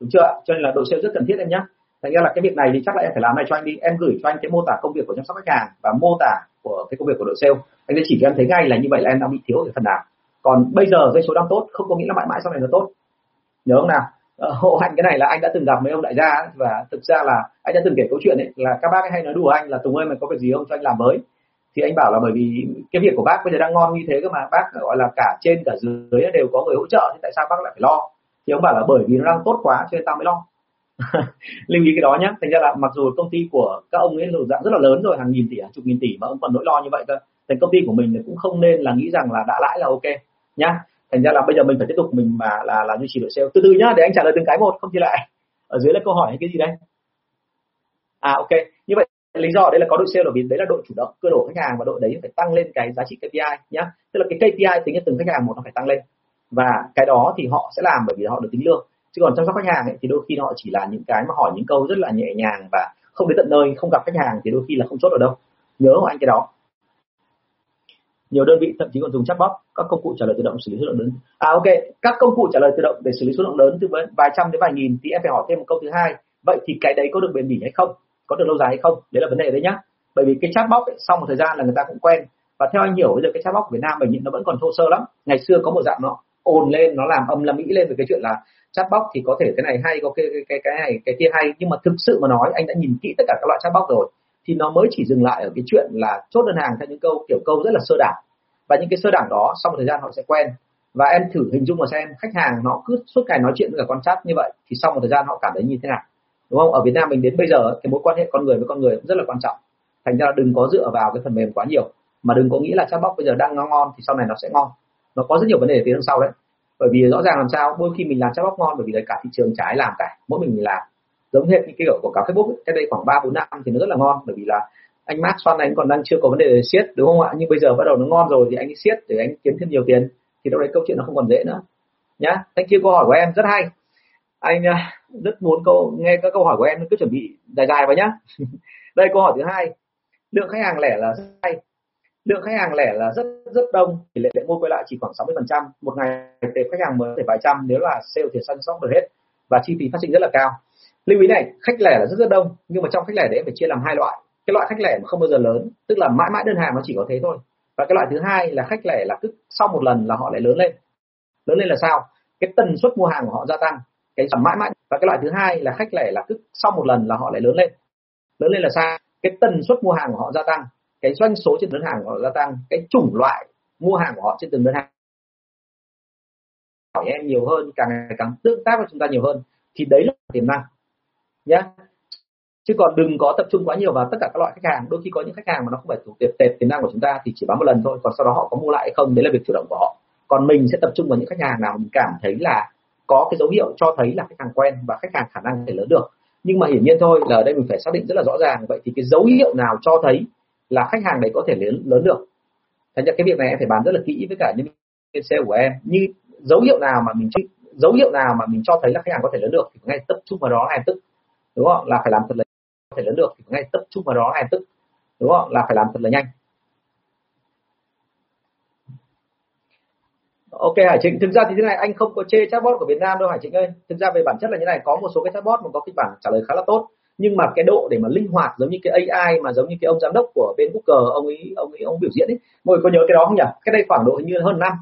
Đúng chưa cho nên là đội sale rất cần thiết em nhé. Thành ra là cái việc này thì chắc là em phải làm này cho anh đi. Em gửi cho anh cái mô tả công việc của chăm sóc khách hàng và mô tả của cái công việc của đội sale anh sẽ chỉ cho em thấy ngay là như vậy là em đang bị thiếu ở phần nào. Còn bây giờ doanh số đang tốt, không có nghĩa là mãi mãi sau này nó tốt. Nhớ không nào? Ờ, Hộ hạnh, cái này là anh đã từng gặp mấy ông đại gia và thực ra là anh đã từng kể câu chuyện ấy, là các bác hay nói đùa anh là tùng ơi, mày có việc gì không? Cho anh làm với thì anh bảo là bởi vì cái việc của bác bây giờ đang ngon như thế cơ mà, bác gọi là cả trên cả dưới đều có người hỗ trợ, thì tại sao bác lại phải lo? Thì ông bảo là bởi vì nó đang tốt quá, cho nên tao mới lo. *laughs* Lưu ý cái đó nhé thành ra là mặc dù công ty của các ông ấy là dạng rất là lớn rồi, hàng nghìn tỷ, hàng chục nghìn tỷ mà ông còn nỗi lo như vậy cơ thành công ty của mình cũng không nên là nghĩ rằng là đã lãi là ok nhá. Thành ra là bây giờ mình phải tiếp tục mình mà là là duy trì đội sale. Từ từ nhá để anh trả lời từng cái một không thì lại ở dưới là câu hỏi cái gì đây? À ok. Như vậy lý do đây là có đội sale là vì đấy là đội chủ động cơ đổ khách hàng và đội đấy phải tăng lên cái giá trị KPI nhá. Tức là cái KPI tính cho từng khách hàng một nó phải tăng lên. Và cái đó thì họ sẽ làm bởi vì họ được tính lương. Chứ còn chăm sóc khách hàng ấy, thì đôi khi họ chỉ là những cái mà hỏi những câu rất là nhẹ nhàng và không đến tận nơi không gặp khách hàng thì đôi khi là không chốt ở đâu. Nhớ của anh cái đó? Nhiều đơn vị thậm chí còn dùng chatbot các công cụ trả lời tự động xử lý số lượng lớn. À ok các công cụ trả lời tự động để xử lý số lượng lớn từ vài trăm đến vài nghìn thì em phải hỏi thêm một câu thứ hai. Vậy thì cái đấy có được bền bỉ hay không? Có được lâu dài hay không? Đấy là vấn đề đấy nhá. Bởi vì cái chatbot ấy, sau một thời gian là người ta cũng quen. Và theo anh hiểu bây giờ cái chatbot của Việt Nam mình nó vẫn còn thô sơ lắm. Ngày xưa có một dạng nó ồn lên nó làm âm làm mỹ lên về cái chuyện là chatbot thì có thể cái này hay có cái cái cái này cái kia hay. Nhưng mà thực sự mà nói anh đã nhìn kỹ tất cả các loại chatbot rồi thì nó mới chỉ dừng lại ở cái chuyện là chốt đơn hàng theo những câu, kiểu câu rất là sơ đẳng. Và những cái sơ đẳng đó, sau một thời gian họ sẽ quen. Và em thử hình dung mà xem, khách hàng nó cứ suốt ngày nói chuyện với cả con chat như vậy, thì sau một thời gian họ cảm thấy như thế nào? Đúng không? Ở Việt Nam mình đến bây giờ cái mối quan hệ con người với con người cũng rất là quan trọng. Thành ra đừng có dựa vào cái phần mềm quá nhiều, mà đừng có nghĩ là chatbot bây giờ đang ngon ngon thì sau này nó sẽ ngon. Nó có rất nhiều vấn đề phía đằng sau đấy. Bởi vì rõ ràng làm sao, đôi khi mình làm chatbot ngon bởi vì là cả thị trường trái làm cả, mỗi mình làm giống như cái kiểu của cả Facebook ấy, cách đây khoảng ba bốn năm thì nó rất là ngon bởi vì là anh Mark Xuân anh còn đang chưa có vấn đề siết đúng không ạ? Nhưng bây giờ bắt đầu nó ngon rồi thì anh siết để anh kiếm thêm nhiều tiền thì đâu đấy câu chuyện nó không còn dễ nữa. Nhá thank you câu hỏi của em rất hay. Anh à, rất muốn câu nghe các câu hỏi của em cứ chuẩn bị dài dài vào nhá. *laughs* Đây câu hỏi thứ hai. Lượng khách hàng lẻ là rất hay lượng khách hàng lẻ là rất rất đông tỷ lệ mua quay lại chỉ khoảng 60 phần trăm. Một ngày tệp khách hàng mới thể vài trăm nếu là sale thì săn sóc được hết và chi phí phát sinh rất là cao lưu ý này, khách lẻ là rất rất đông, nhưng mà trong khách lẻ đấy phải chia làm hai loại. Cái loại khách lẻ mà không bao giờ lớn, tức là mãi mãi đơn hàng nó chỉ có thế thôi. Và cái loại thứ hai là khách lẻ là cứ sau một lần là họ lại lớn lên. Lớn lên là sao? Cái tần suất mua hàng của họ gia tăng, cái sản mãi mãi. Và cái loại thứ hai là khách lẻ là cứ sau một lần là họ lại lớn lên. Lớn lên là sao? Cái tần suất mua hàng của họ gia tăng, cái doanh số trên đơn hàng của họ gia tăng, cái chủng loại mua hàng của họ trên từng đơn hàng. Hỏi em nhiều hơn, càng ngày càng tương tác với chúng ta nhiều hơn, thì đấy là tiềm năng nhé chứ còn đừng có tập trung quá nhiều vào tất cả các loại khách hàng. Đôi khi có những khách hàng mà nó không phải thuộc tiệp tệp tiềm năng của chúng ta thì chỉ bán một lần thôi, còn sau đó họ có mua lại hay không, đấy là việc chủ động của họ. Còn mình sẽ tập trung vào những khách hàng nào mình cảm thấy là có cái dấu hiệu cho thấy là khách hàng quen và khách hàng khả năng thể lớn được. Nhưng mà hiển nhiên thôi, là ở đây mình phải xác định rất là rõ ràng. Vậy thì cái dấu hiệu nào cho thấy là khách hàng đấy có thể lớn lớn được? Thành ra cái việc này em phải bàn rất là kỹ với cả nhân viên sale của em. Như dấu hiệu nào mà mình dấu hiệu nào mà mình cho thấy là khách hàng có thể lớn được thì ngay tập trung vào đó ngay tức đúng không? Là phải làm thật là có thể lớn được. Thì ngay tập trung vào đó ngay tức. Đúng không? Là phải làm thật là nhanh. Ok Hải Trịnh, thực ra thì thế này anh không có chê chatbot của Việt Nam đâu Hải Trịnh ơi. Thực ra về bản chất là như này, có một số cái chatbot mà có kịch bản trả lời khá là tốt. nhưng mà cái độ để mà linh hoạt giống như cái AI mà giống như cái ông giám đốc của bên Google ông ấy ông ấy ông biểu diễn ấy. Mọi người có nhớ cái đó không nhỉ? Cái đây khoảng độ hình như hơn năm.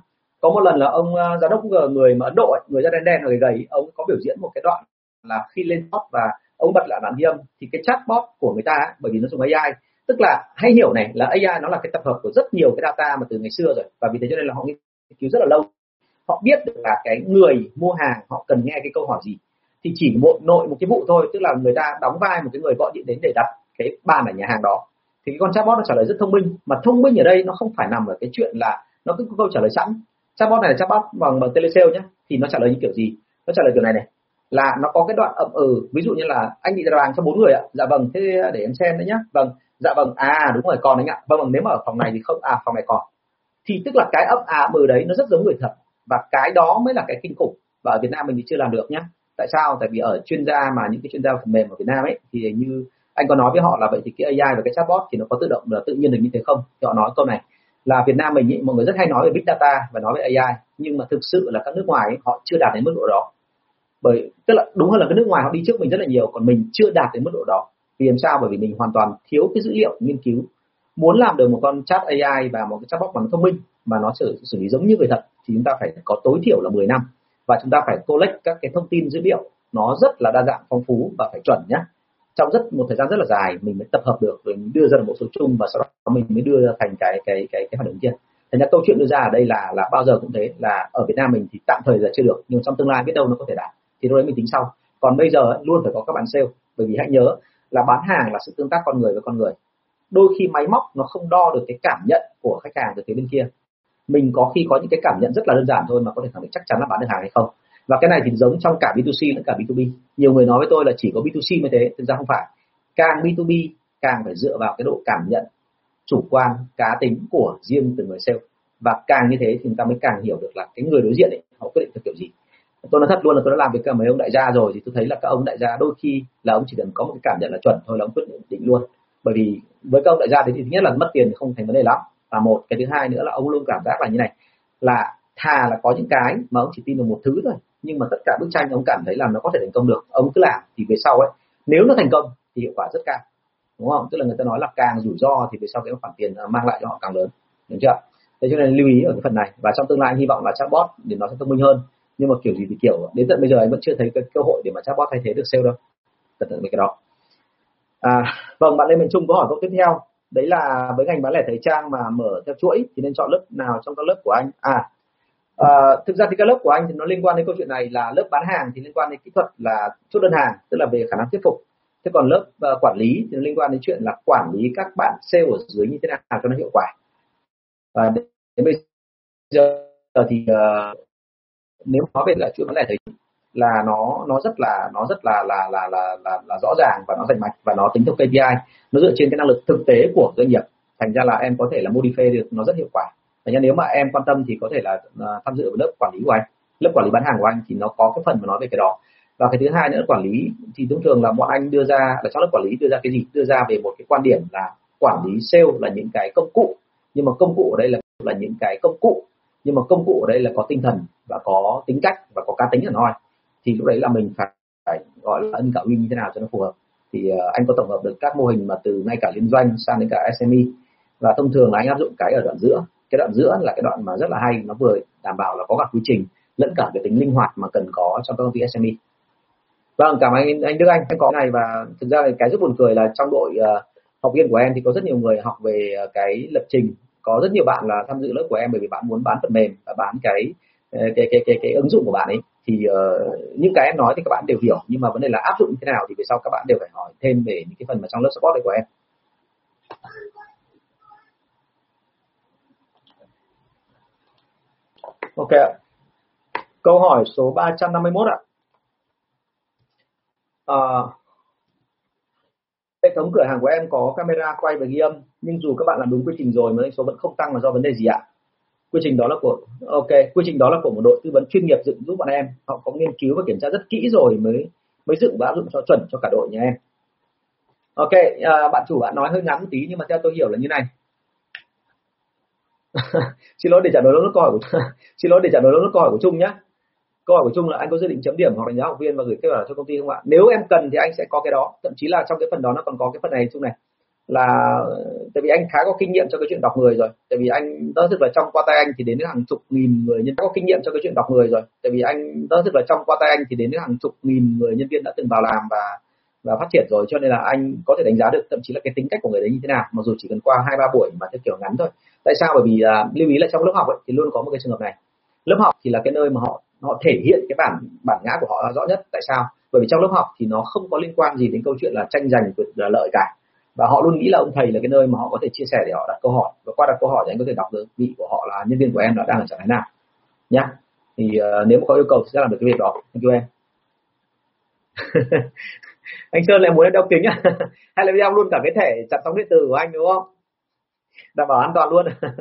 Có một lần là ông uh, giám đốc Google người mà Ấn Độ ấy, người da đen đen người gầy ông có biểu diễn một cái đoạn là khi lên top và ông bật lại bản ghi âm thì cái chatbot của người ta ấy, bởi vì nó dùng AI tức là hay hiểu này là AI nó là cái tập hợp của rất nhiều cái data mà từ ngày xưa rồi. Và vì thế cho nên là họ nghiên cứu rất là lâu. Họ biết được là cái người mua hàng họ cần nghe cái câu hỏi gì. Thì chỉ một nội một cái vụ thôi tức là người ta đóng vai một cái người gọi điện đến để đặt cái bàn ở nhà hàng đó. Thì cái con chatbot nó trả lời rất thông minh mà thông minh ở đây nó không phải nằm ở cái chuyện là nó cứ có câu trả lời sẵn. Chatbot này là chatbot bằng bằng telesale nhé thì nó trả lời như kiểu gì? Nó trả lời kiểu này này là nó có cái đoạn ậm ừ. Ví dụ như là anh bị ra hàng cho bốn người ạ. Dạ vâng thế để em xem đấy nhá. Vâng dạ vâng. À đúng rồi còn anh ạ. Vâng vâng nếu mà ở phòng này thì không à phòng này còn. Thì tức là cái ấp à mừ đấy nó rất giống người thật. Và cái đó mới là cái kinh khủng. Và ở Việt Nam mình thì chưa làm được nhá. Tại sao? Tại vì ở chuyên gia mà những cái chuyên gia phần mềm ở Việt Nam ấy thì như anh có nói với họ là vậy thì cái AI và cái chatbot thì nó có tự động là tự nhiên được như thế không? Thì họ nói câu này là Việt Nam mình ý, mọi người rất hay nói về big data và nói về AI nhưng mà thực sự là các nước ngoài ấy, họ chưa đạt đến mức độ đó bởi tức là đúng hơn là cái nước ngoài họ đi trước mình rất là nhiều còn mình chưa đạt đến mức độ đó. Vì làm sao? Bởi vì mình hoàn toàn thiếu cái dữ liệu nghiên cứu. Muốn làm được một con chat AI và một cái chatbot bằng thông minh mà nó xử, xử lý giống như người thật thì chúng ta phải có tối thiểu là 10 năm. Và chúng ta phải collect các cái thông tin dữ liệu nó rất là đa dạng phong phú và phải chuẩn nhé trong rất một thời gian rất là dài mình mới tập hợp được rồi mình đưa ra được một số chung và sau đó mình mới đưa ra thành cái cái cái cái phản ứng kia. Thành ra câu chuyện đưa ra ở đây là là bao giờ cũng thế là ở Việt Nam mình thì tạm thời là chưa được nhưng trong tương lai biết đâu nó có thể đạt thì lúc đấy mình tính sau. Còn bây giờ luôn phải có các bạn sale, bởi vì hãy nhớ là bán hàng là sự tương tác con người với con người. Đôi khi máy móc nó không đo được cái cảm nhận của khách hàng từ phía bên kia. Mình có khi có những cái cảm nhận rất là đơn giản thôi mà có thể khẳng định chắc chắn là bán được hàng hay không. Và cái này thì giống trong cả B2C lẫn cả B2B nhiều người nói với tôi là chỉ có B2C mới thế, thực ra không phải. Càng B2B càng phải dựa vào cái độ cảm nhận, chủ quan, cá tính của riêng từng người sale. Và càng như thế thì chúng ta mới càng hiểu được là cái người đối diện ấy, họ quyết định theo kiểu gì tôi nói thật luôn là tôi đã làm việc cả mấy ông đại gia rồi thì tôi thấy là các ông đại gia đôi khi là ông chỉ cần có một cái cảm nhận là chuẩn thôi là ông quyết định luôn. Bởi vì với các ông đại gia thì thứ nhất là mất tiền không thành vấn đề lắm. Và một, cái thứ hai nữa là ông luôn cảm giác là như này, là thà là có những cái mà ông chỉ tin được một thứ thôi, nhưng mà tất cả bức tranh ông cảm thấy là nó có thể thành công được. Ông cứ làm thì về sau ấy, nếu nó thành công thì hiệu quả rất cao. Đúng không? Tức là người ta nói là càng rủi ro thì về sau cái khoản tiền à, mang lại cho họ càng lớn. Đúng chưa? Thế cho nên lưu ý ở cái phần này. Và trong tương lai hy vọng là chatbot để nó sẽ thông minh hơn nhưng mà kiểu gì thì kiểu đến tận bây giờ anh vẫn chưa thấy cái cơ hội để mà chatbot thay thế được sale đâu. Cẩn thận cái đó. À, vâng bạn Lê Minh Trung có hỏi câu tiếp theo. Đấy là với ngành bán lẻ thời trang mà mở theo chuỗi thì nên chọn lớp nào trong các lớp của anh? À, à thực ra thì các lớp của anh thì nó liên quan đến câu chuyện này là lớp bán hàng thì liên quan đến kỹ thuật là chốt đơn hàng tức là về khả năng thuyết phục. Thế còn lớp uh, quản lý thì nó liên quan đến chuyện là quản lý các bạn sale ở dưới như thế nào cho nó hiệu quả. Và đến bây giờ thì uh, nếu nói về là chuyện vấn đề tài chính là nó nó rất là nó rất là là là là là, là rõ ràng và nó rành mạch và nó tính theo KPI nó dựa trên cái năng lực thực tế của doanh nghiệp. Thành ra là em có thể là modify được nó rất hiệu quả. Thành ra nếu mà em quan tâm thì có thể là ờ, tham dự vào lớp quản lý của anh. Lớp quản lý bán hàng của anh thì nó có cái phần mà nói về cái đó. Và cái thứ hai nữa quản lý thì thông thường là bọn anh đưa ra là trong lớp quản lý đưa ra cái gì? Đưa ra về một cái quan điểm là quản lý sale là những cái công cụ. Nhưng mà công cụ ở đây là là những cái công cụ nhưng mà công cụ ở đây là có tinh thần và có tính cách và có cá tính ở nói thì lúc đấy là mình phải, phải gọi là ân cả win như thế nào cho nó phù hợp. Thì uh, anh có tổng hợp được các mô hình mà từ ngay cả liên doanh sang đến cả SME và thông thường là anh áp dụng cái ở đoạn giữa. Cái đoạn giữa là cái đoạn mà rất là hay nó vừa đảm bảo là có cả quy trình lẫn cả cái tính linh hoạt mà cần có trong các công ty SME vâng cảm ơn anh anh Đức Anh anh có này và thực ra cái rất buồn cười là trong đội uh, học viên của em thì có rất nhiều người học về ờ, cái lập trình có rất nhiều bạn là tham dự lớp của em bởi vì bạn muốn bán phần mềm và bán cái ờ, cái cái cái, cái, ứng dụng của bạn ấy. Thì uh, những cái em nói thì các bạn đều hiểu nhưng mà vấn đề là áp dụng như thế nào thì về sau các bạn đều phải hỏi thêm về những cái phần mà trong lớp support này của em. Ok câu hỏi số 351 ạ. À, hệ thống cửa hàng của em có camera quay và ghi âm nhưng dù các bạn làm đúng quy trình rồi mà doanh số vẫn không tăng là do vấn đề gì ạ? Quy trình đó là của ok quy trình đó là của một đội tư vấn chuyên nghiệp dựng giúp bọn em. Họ có nghiên cứu và kiểm tra rất kỹ rồi mới mới dựng và áp dụng cho chuẩn cho cả đội nhà em. Ok à, bạn chủ bạn nói hơi ngắn một tí nhưng mà theo tôi hiểu là như này. Xin lỗi để trả lời lúc câu hỏi của xin lỗi để trả lời lúc câu hỏi của trung *laughs* nhé câu hỏi của Trung là anh có dự định chấm điểm hoặc đánh giá học viên và gửi kết quả cho công ty không ạ? Nếu em cần thì anh sẽ có cái đó. Thậm chí là trong cái phần đó nó còn có cái phần này Trung này là tại vì anh khá có kinh nghiệm cho cái chuyện đọc người rồi. Tại vì anh rất thực là trong qua tay anh thì đến hàng chục nghìn người nhân có kinh nghiệm cho cái chuyện đọc người rồi. Tại vì anh rất thực là trong qua tay anh thì đến hàng chục nghìn người nhân viên đã từng vào làm và và phát triển rồi. Cho nên là anh có thể đánh giá được thậm chí là cái tính cách của người đấy như thế nào. Mặc dù chỉ cần qua hai ba buổi mà theo kiểu ngắn thôi. Tại sao? Bởi vì uh, lưu ý là trong lớp học ấy, thì luôn có một cái trường hợp này. Lớp học thì là cái nơi mà họ họ thể hiện cái bản bản ngã của họ rõ nhất. Tại sao? Bởi vì trong lớp học thì nó không có liên quan gì đến câu chuyện là tranh giành quyền lợi cả và họ luôn nghĩ là ông thầy là cái nơi mà họ có thể chia sẻ để họ đặt câu hỏi. Và qua đặt câu hỏi thì anh có thể đọc được vị của họ là nhân viên của em là đang ở trạng thái nào. Nhá. Thì uh, nếu mà có yêu cầu thì sẽ làm được cái việc đó. Thank you em. *laughs* Anh sơn lại muốn em đeo kính à *laughs* hay là đeo luôn cả cái thẻ chặt sóng điện tử của anh đúng không? Đảm bảo an toàn luôn. *laughs*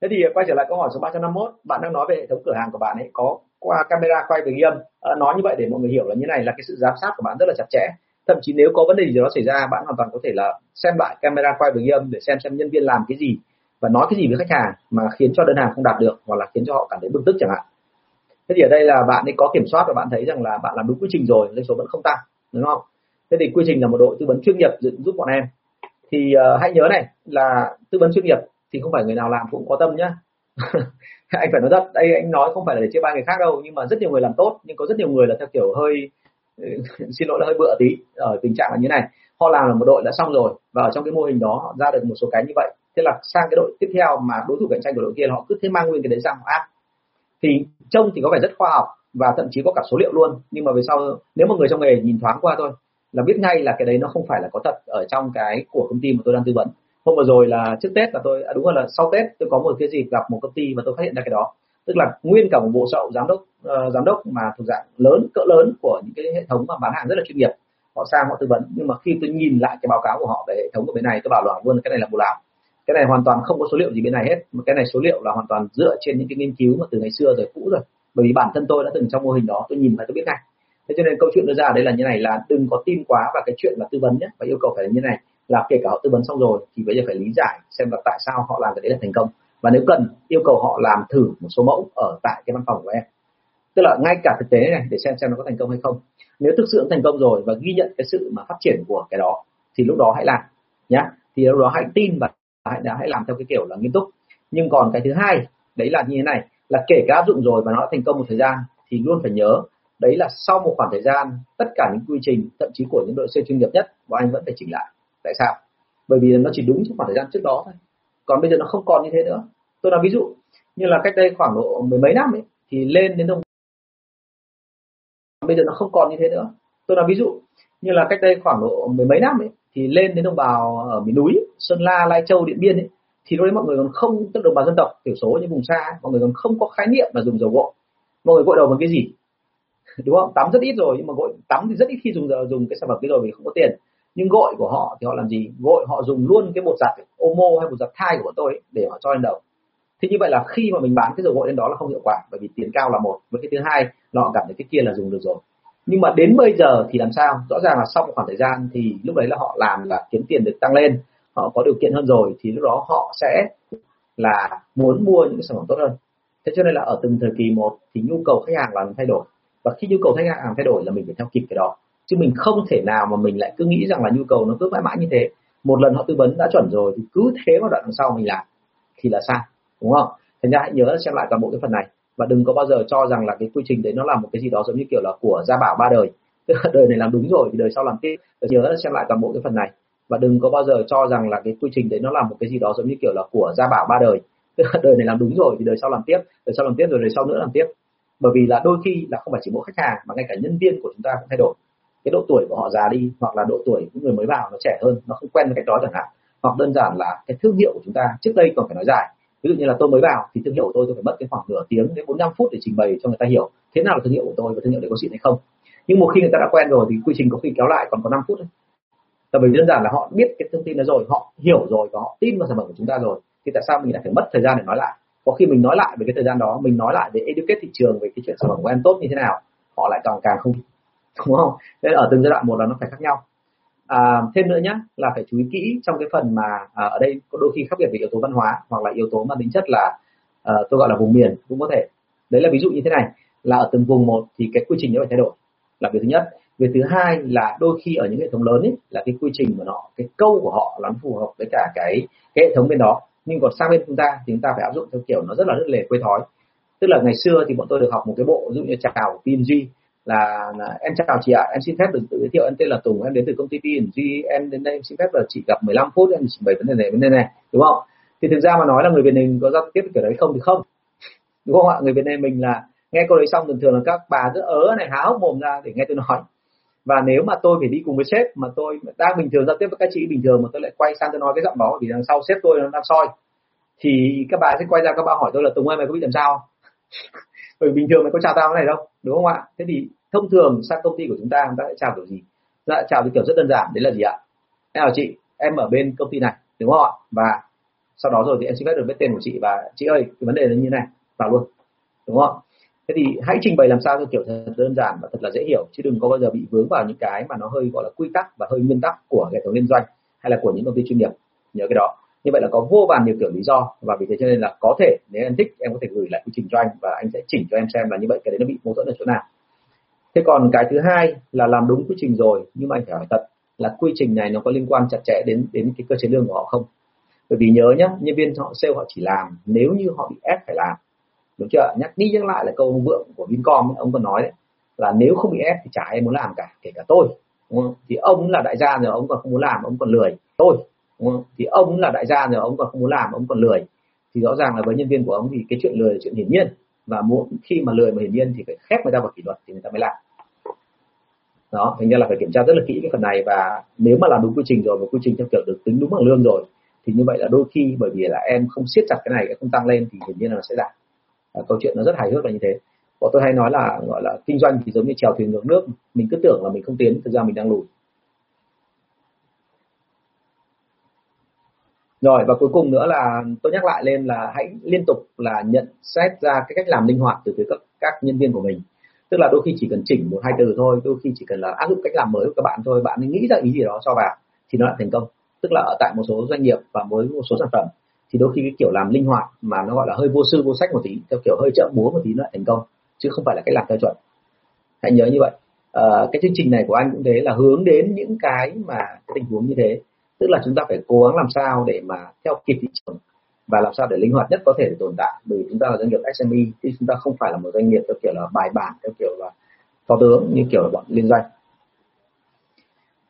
Thế thì quay trở lại câu hỏi số 351 bạn đang nói về hệ thống cửa hàng của bạn ấy. Có qua camera quay về ghi âm. À, nói như vậy để mọi người hiểu là như này là cái sự giám sát của bạn rất là chặt chẽ thậm chí nếu có vấn đề gì đó xảy ra bạn hoàn toàn có thể là xem lại camera quay về ghi âm để xem xem nhân viên làm cái gì và nói cái gì với khách hàng mà khiến cho đơn hàng không đạt được hoặc là khiến cho họ cảm thấy bực tức chẳng hạn. Thế thì ở đây là bạn ấy có kiểm soát và bạn thấy rằng là bạn làm đúng quy trình rồi doanh số vẫn không tăng đúng không? Thế thì quy trình là một đội tư vấn chuyên nghiệp giúp bọn em. Thì uh, hãy nhớ này là tư vấn chuyên nghiệp thì không phải người nào làm cũng có tâm nhá. *laughs* Anh phải nói thật đây anh nói không phải là để chia ba người khác đâu nhưng mà rất nhiều người làm tốt nhưng có rất nhiều người là theo kiểu hơi Ờ, *laughs* xin lỗi là hơi bựa tí. Ở tình trạng là như này. Họ làm là một đội đã xong rồi và ở trong cái mô hình đó họ ra được một số cái như vậy. Thế là sang cái đội tiếp theo mà đối thủ cạnh tranh của đội kia họ cứ thế mang nguyên cái đấy sang họ áp. Thì trông thì có vẻ rất khoa học và thậm chí có cả số liệu luôn. Nhưng mà về sau nếu mà người trong nghề nhìn thoáng qua thôi là biết ngay là cái đấy nó không phải là có thật ở trong cái của công ty mà tôi đang tư vấn. Hôm vừa rồi là trước tết là tôi à, đúng rồi là sau tết tôi có một cái gì gặp một công ty và tôi phát hiện ra cái đó tức là nguyên cả một bộ sậu giám đốc uh, giám đốc mà thuộc dạng lớn cỡ lớn của những cái hệ thống mà bán hàng rất là chuyên nghiệp. Họ sang họ tư vấn. Nhưng mà khi tôi nhìn lại cái báo cáo của họ về hệ thống của bên này tôi bảo là luôn cái này là bù lão cái này hoàn toàn không có số liệu gì bên này hết. Mà cái này số liệu là hoàn toàn dựa trên những cái nghiên cứu mà từ ngày xưa rồi cũ rồi. Bởi vì bản thân tôi đã từng trong mô hình đó tôi nhìn thấy tôi biết ngay. Thế cho nên câu chuyện đưa ra đây là như này là đừng có tin quá vào cái chuyện là tư vấn nhé và yêu cầu phải là như này. Là kể cả họ tư vấn xong rồi thì bây giờ phải lý giải xem là tại sao họ làm cái đấy là thành công và nếu cần, yêu cầu họ làm thử một số mẫu ở tại cái văn phòng của em. Tức là ngay cả thực tế này, để xem xem nó có thành công hay không. Nếu thực sự thành công rồi và ghi nhận cái sự mà phát triển của cái đó, thì lúc đó hãy làm nhé thì lúc đó hãy tin và hãy hãy làm theo cái kiểu là nghiêm túc. Nhưng còn cái thứ hai, đấy là như thế này, là kể cả áp dụng rồi và nó đã thành công một thời gian, thì luôn phải nhớ, đấy là sau một khoảng thời gian, tất cả những quy trình, thậm chí của những đội xe chuyên nghiệp nhất, bọn anh vẫn phải chỉnh lại. Tại sao? Bởi vì nó chỉ đúng trong khoảng thời gian trước đó thôi còn bây giờ nó không còn như thế nữa. Tôi nói ví dụ như là cách đây khoảng độ mười mấy năm ấy, thì lên đến đồng bây giờ nó không còn như thế nữa. Tôi nói ví dụ như là cách đây khoảng độ mười mấy năm ấy, thì lên đến đồng bào ở miền núi, sơn la, lai châu, điện biên ấy, thì lúc đấy mọi người còn không, tức đồng bào dân tộc thiểu số những vùng xa mọi người còn không có khái niệm là dùng dầu gội. Mọi người gội đầu bằng cái gì? *laughs* Đúng không? Tắm rất ít rồi, nhưng mà gội tắm thì rất ít khi dùng dùng cái sản phẩm cái rồi vì không có tiền nhưng gội của họ thì họ làm gì? Gội họ dùng luôn cái bột giặt omo hay bột giặt thai của bọn tôi ấy, để họ cho lên đầu. Thì như vậy là khi mà mình bán cái dầu gội lên đó là không hiệu quả bởi vì tiền cao là một. Với cái thứ hai là họ cảm thấy cái kia là dùng được rồi. Nhưng mà đến bây giờ thì làm sao? Rõ ràng là sau một khoảng thời gian thì lúc đấy là họ làm là kiếm tiền được tăng lên. Họ có điều kiện hơn rồi thì lúc đó họ sẽ là muốn mua những cái sản phẩm tốt hơn. Thế cho nên là ở từng thời kỳ một thì nhu cầu khách hàng là thay đổi. Và khi nhu cầu khách hàng thay đổi là mình phải theo kịp cái đó chứ mình không thể nào mà mình lại cứ nghĩ rằng là nhu cầu nó cứ mãi mãi như thế. Một lần họ tư vấn đã chuẩn rồi, thì cứ thế mà đoạn sau mình làm, thì là sai, đúng không? Thành ra hãy nhớ xem lại toàn bộ cái phần này. Và đừng có bao giờ cho rằng là cái quy trình đấy nó là một cái gì đó giống như kiểu là của gia bảo ba đời. *laughs* Tức là đời này làm đúng rồi, thì đời sau làm tiếp. Nhớ xem lại toàn bộ cái phần này. Và đừng có bao giờ cho rằng là cái quy trình đấy nó là một cái gì đó giống như kiểu là của gia bảo ba đời. *laughs* Tức là đời này làm đúng rồi, thì đời sau làm tiếp, đời sau làm tiếp, rồi đời sau nữa làm tiếp. Bởi vì là đôi khi là không phải chỉ mỗi khách hàng, mà ngay cả nhân viên của chúng ta cũng thay đổi cái độ tuổi của họ già đi, hoặc là độ tuổi những người mới vào nó trẻ hơn, nó không quen với cách đó chẳng hạn. Hoặc đơn giản là cái thương hiệu của chúng ta, trước đây còn phải nói dài. Ví dụ như là tôi mới vào thì thương hiệu của tôi tôi phải mất cái khoảng nửa tiếng đến 45 phút để trình bày cho người ta hiểu thế nào là thương hiệu của tôi và thương hiệu đấy có xịn hay không. Nhưng một khi người ta đã quen rồi thì quy trình có khi kéo lại còn có 5 phút thôi tại vì đơn giản là họ biết cái thông tin đó rồi, họ hiểu rồi và họ tin vào sản phẩm của chúng ta rồi, thì tại sao mình lại phải mất thời gian để nói lại? Có khi mình nói lại về cái thời gian đó, mình nói lại về educate thị trường về cái chuyện sản phẩm của em tốt như thế nào, họ lại càng càng không đúng không? Nên ở từng giai đoạn một là nó phải khác nhau. À, thêm nữa nhé là phải chú ý kỹ trong cái phần mà à, ở đây có đôi khi khác biệt về yếu tố văn hóa hoặc là yếu tố mà tính chất là à, tôi gọi là vùng miền cũng có thể. Đấy là ví dụ như thế này là ở từng vùng một thì cái quy trình nó phải thay đổi. Là việc thứ nhất. Việc thứ hai là đôi khi ở những hệ thống lớn ấy là cái quy trình của nó cái câu của họ là phù hợp với cả cái cái hệ thống bên đó. Nhưng còn sang bên chúng ta thì chúng ta phải áp dụng theo kiểu nó rất là rất lề quê thói. Tức là ngày xưa thì bọn tôi được học một cái bộ ví dụ như chào PNG là, là em chào chị ạ em xin phép được tự giới thiệu em tên là Tùng em đến từ công ty PNG em đến đây em xin phép là chị gặp 15 phút em trình bày vấn đề này vấn đề này đúng không? Thì thực ra mà nói là người Việt Nam có giao tiếp kiểu đấy không thì không đúng không ạ? Người Việt Nam mình là nghe câu đấy xong thường thường là các bà rất ớ này há hốc mồm ra để nghe tôi nói. Và nếu mà tôi phải đi cùng với sếp mà tôi đang bình thường giao tiếp với các chị bình thường mà tôi lại quay sang tôi nói cái giọng đó vì đằng sau sếp tôi nó đang soi thì các bà sẽ quay ra các bà hỏi tôi là Tùng ơi mày có bị làm sao? Bởi bình thường mày có chào tao cái này đâu đúng không ạ? Thế thì thông thường sang công ty của chúng ta chúng ta sẽ chào kiểu gì? Dạ, chào cái kiểu rất đơn giản đấy là gì ạ? Em chào chị em ở bên công ty này đúng không ạ? Và sau đó rồi thì em xin phép được biết tên của chị và chị ơi cái vấn đề là như này vào luôn đúng không thế thì hãy trình bày làm sao cho kiểu thật đơn giản và thật là dễ hiểu chứ đừng có bao giờ bị vướng vào những cái mà nó hơi gọi là quy tắc và hơi nguyên tắc của hệ thống liên doanh hay là của những công ty chuyên nghiệp. Nhớ cái đó như vậy là có vô vàn nhiều kiểu lý do và vì thế cho nên là có thể nếu em thích em có thể gửi lại quy trình cho anh và anh sẽ chỉnh cho em xem là như vậy cái đấy nó bị mâu thuẫn ở chỗ nào. Thế còn cái thứ hai là làm đúng quy trình rồi nhưng mà anh phải hỏi thật là quy trình này nó có liên quan chặt chẽ đến đến cái cơ chế lương của họ không? Bởi vì nhớ nhá nhân viên họ sale họ chỉ làm nếu như họ bị ép phải làm. Đúng chưa nhắc đi nhắc lại là câu vượng của Vincom ấy, ông còn nói đấy là nếu không bị ép thì chả ai muốn làm cả kể cả tôi đúng không? thì ông là đại gia rồi ông còn không muốn làm ông còn lười. Tôi đúng không? thì ông là đại gia rồi ông còn không muốn làm ông còn lười. Thì rõ ràng là với nhân viên của ông thì cái chuyện lười là chuyện hiển nhiên. Và muốn khi mà lười mà hiển nhiên thì phải khép người ta vào kỷ luật thì người ta mới làm. Đó thành ra là phải kiểm tra rất là kỹ cái phần này. Và nếu mà làm đúng quy trình rồi và quy trình theo kiểu được tính đúng bằng lương rồi thì như vậy là đôi khi bởi vì là em không siết chặt cái này em không tăng lên thì hiển nhiên là nó sẽ giảm. À, câu chuyện nó rất hài hước là như thế. Bọn tôi hay nói là gọi là kinh doanh thì giống như trèo thuyền ngược nước. Mình cứ tưởng là mình không tiến thực ra mình đang lùi. Rồi và cuối cùng nữa là tôi nhắc lại lên là hãy liên tục là nhận xét ra cái cách làm linh hoạt từ phía các, các nhân viên của mình. Tức là đôi khi chỉ cần chỉnh một hai từ thôi đôi khi chỉ cần là áp dụng cách làm mới của các bạn thôi bạn nghĩ ra ý gì đó cho vào thì nó lại thành công. Tức là ở tại một số doanh nghiệp và với một số sản phẩm thì đôi khi cái kiểu làm linh hoạt mà nó gọi là hơi vô sư vô sách một tí theo kiểu hơi chậm búa một tí nó lại thành công chứ không phải là cách làm theo chuẩn. Hãy nhớ như vậy. À, cái chương trình này của anh cũng thế là hướng đến những cái mà cái tình huống như thế tức là chúng ta phải cố gắng làm sao để mà theo kịp thị trường và làm sao để linh hoạt nhất có thể để tồn tại. Bởi vì chúng ta là doanh nghiệp SME thì chúng ta không phải là một doanh nghiệp theo kiểu là bài bản theo kiểu là to tướng như kiểu là bọn liên doanh.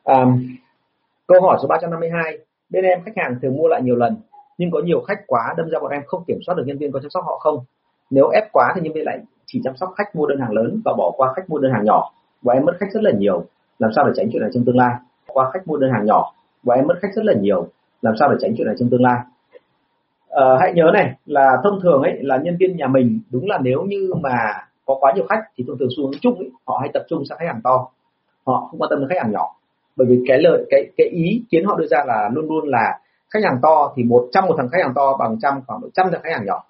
À, câu hỏi số 352 bên em khách hàng thường mua lại nhiều lần nhưng có nhiều khách quá đâm ra bọn em không kiểm soát được nhân viên có chăm sóc họ không? Nếu ép quá thì nhân viên lại chỉ chăm sóc khách mua đơn hàng lớn và bỏ qua khách mua đơn hàng nhỏ. Và em mất khách rất là nhiều làm sao để tránh chuyện này trong tương lai? Qua khách mua đơn hàng nhỏ và em mất khách rất là nhiều. Làm sao để tránh chuyện này trong tương lai? À, hãy nhớ này là thông thường ấy là nhân viên nhà mình đúng là nếu như mà có quá nhiều khách thì thông thường xu hướng chung ấy, họ hay tập trung sang khách hàng to. Họ không quan tâm đến khách hàng nhỏ. Bởi vì cái lời cái cái ý kiến họ đưa ra là luôn luôn là khách hàng to thì một trăm một thằng khách hàng to bằng trăm khoảng một trăm thằng khách hàng nhỏ.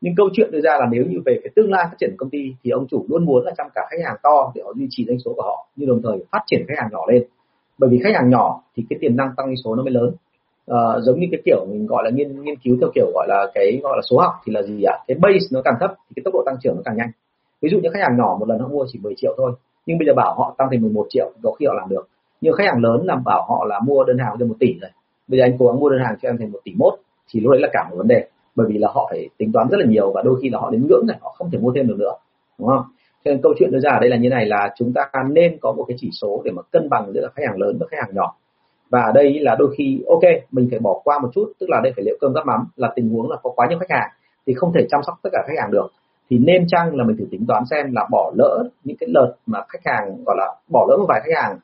Nhưng câu chuyện đưa ra là nếu như về cái tương lai phát triển công ty thì ông chủ luôn muốn là trong cả khách hàng to để họ duy trì doanh số của họ nhưng đồng thời phát triển khách hàng nhỏ lên bởi vì khách hàng nhỏ thì cái tiềm năng tăng doanh số nó mới lớn. À, giống như cái kiểu mình gọi là nghiên nghiên cứu theo kiểu gọi là cái gọi là số học thì là gì ạ? Cái base nó càng thấp thì cái tốc độ tăng trưởng nó càng nhanh. Ví dụ như khách hàng nhỏ một lần họ mua chỉ 10 triệu thôi nhưng bây giờ bảo họ tăng thành 11 triệu có khi họ làm được. Nhưng khách hàng lớn làm bảo họ là mua đơn hàng được một tỷ rồi. Bây giờ anh cố gắng mua đơn hàng cho em thành một tỷ mốt thì lúc đấy là cả một vấn đề. Bởi vì là họ phải tính toán rất là nhiều và đôi khi là họ đến ngưỡng này họ không thể mua thêm được nữa. Đúng không? Cho nên câu chuyện đưa ra ở đây là như này, là chúng ta nên có một cái chỉ số để mà cân bằng giữa khách hàng lớn và khách hàng nhỏ. Và ở đây là đôi khi, ok, mình phải bỏ qua một chút, tức là đây phải liệu cơm gắp mắm, là tình huống là có quá nhiều khách hàng thì không thể chăm sóc tất cả khách hàng được. Thì nên chăng là mình thử tính toán xem là bỏ lỡ những cái lượt mà khách hàng, gọi là bỏ lỡ một vài khách hàng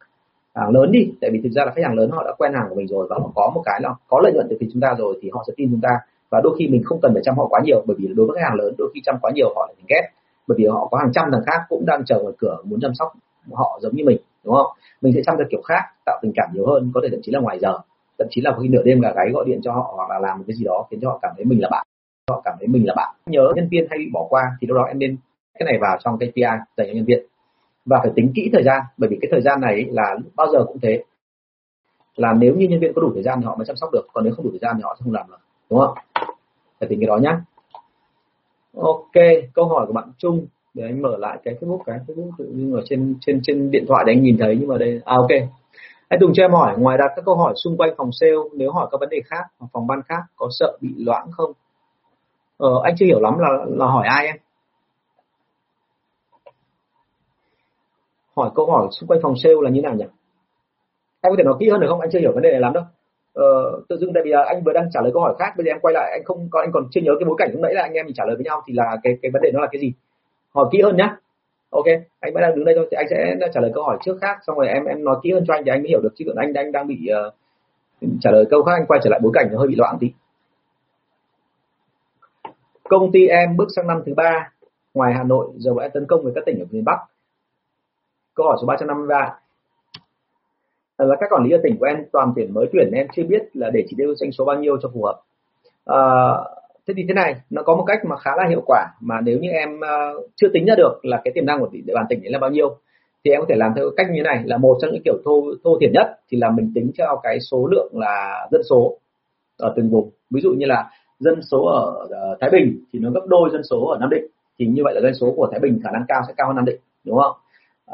hàng lớn đi. Tại vì thực ra là khách hàng lớn họ đã quen hàng của mình rồi và họ có một cái là có lợi nhuận từ phía chúng ta rồi thì họ sẽ tin chúng ta. Và đôi khi mình không cần phải chăm họ quá nhiều, bởi vì đối với khách hàng lớn, đôi khi chăm quá nhiều họ lại ghét bởi vì họ có hàng trăm thằng khác cũng đang chờ ngoài cửa muốn chăm sóc họ giống như mình, đúng không? Mình sẽ chăm theo kiểu khác, tạo tình cảm nhiều hơn, có thể thậm chí là ngoài giờ, thậm chí là khi nửa đêm gà gáy gọi điện cho họ hoặc là làm một cái gì đó khiến cho họ cảm thấy mình là bạn. Họ cảm thấy mình là bạn. Nhớ nhân viên hay bị bỏ qua thì lúc đó em nên cái này vào trong KPI dành cho nhân viên. Và phải tính kỹ thời gian, bởi vì cái thời gian này là bao giờ cũng thế. Là nếu như nhân viên có đủ thời gian thì họ mới chăm sóc được, còn nếu không đủ thời gian thì họ sẽ không làm được, đúng không? Phải tính cái đó nhá ok câu hỏi của bạn Trung. Để anh mở lại cái Facebook cái. Facebook tự nhiên ở trên trên trên điện thoại để anh nhìn thấy nhưng mà đây à ok. Anh Tùng cho em hỏi ngoài đặt các câu hỏi xung quanh phòng sale nếu hỏi các vấn đề khác hoặc phòng ban khác có sợ bị loãng không? Ờ, anh chưa hiểu lắm là là hỏi ai em? Hỏi câu hỏi xung quanh phòng sale là như nào nhỉ? Em có thể nói kỹ hơn được không? Anh chưa hiểu vấn đề này lắm đâu uh, tự dưng tại vì là anh vừa đang trả lời câu hỏi khác bây giờ em quay lại anh không có anh còn chưa nhớ cái bối cảnh lúc nãy là anh em mình trả lời với nhau thì là cái cái vấn đề nó là cái gì? Hỏi kỹ hơn nhá. Ok anh vẫn đang đứng đây thôi thì anh sẽ trả lời câu hỏi trước khác xong rồi em em nói kỹ hơn cho anh thì anh mới hiểu được chứ còn anh đang đang bị uh, trả lời câu khác anh quay trở lại bối cảnh nó hơi bị loãng tí. Công ty em bước sang năm thứ ba ngoài Hà Nội giờ đã tấn công với các tỉnh ở miền Bắc. Câu hỏi số 353 Ờ, là các quản lý ở tỉnh của em toàn tuyển mới tuyển em chưa biết là để chỉ tiêu doanh số bao nhiêu cho phù hợp. À, thế thì thế này nó có một cách mà khá là hiệu quả mà nếu như em uh, chưa tính ra được là cái tiềm năng của địa bàn tỉnh ấy là bao nhiêu thì em có thể làm theo cách như này là một trong những kiểu thô thô thiển nhất thì là mình tính theo cái số lượng là dân số ở từng vùng. Ví dụ như là dân số ở uh, Thái Bình thì nó gấp đôi dân số ở Nam Định thì như vậy là dân số của Thái Bình khả năng cao sẽ cao hơn Nam Định đúng không?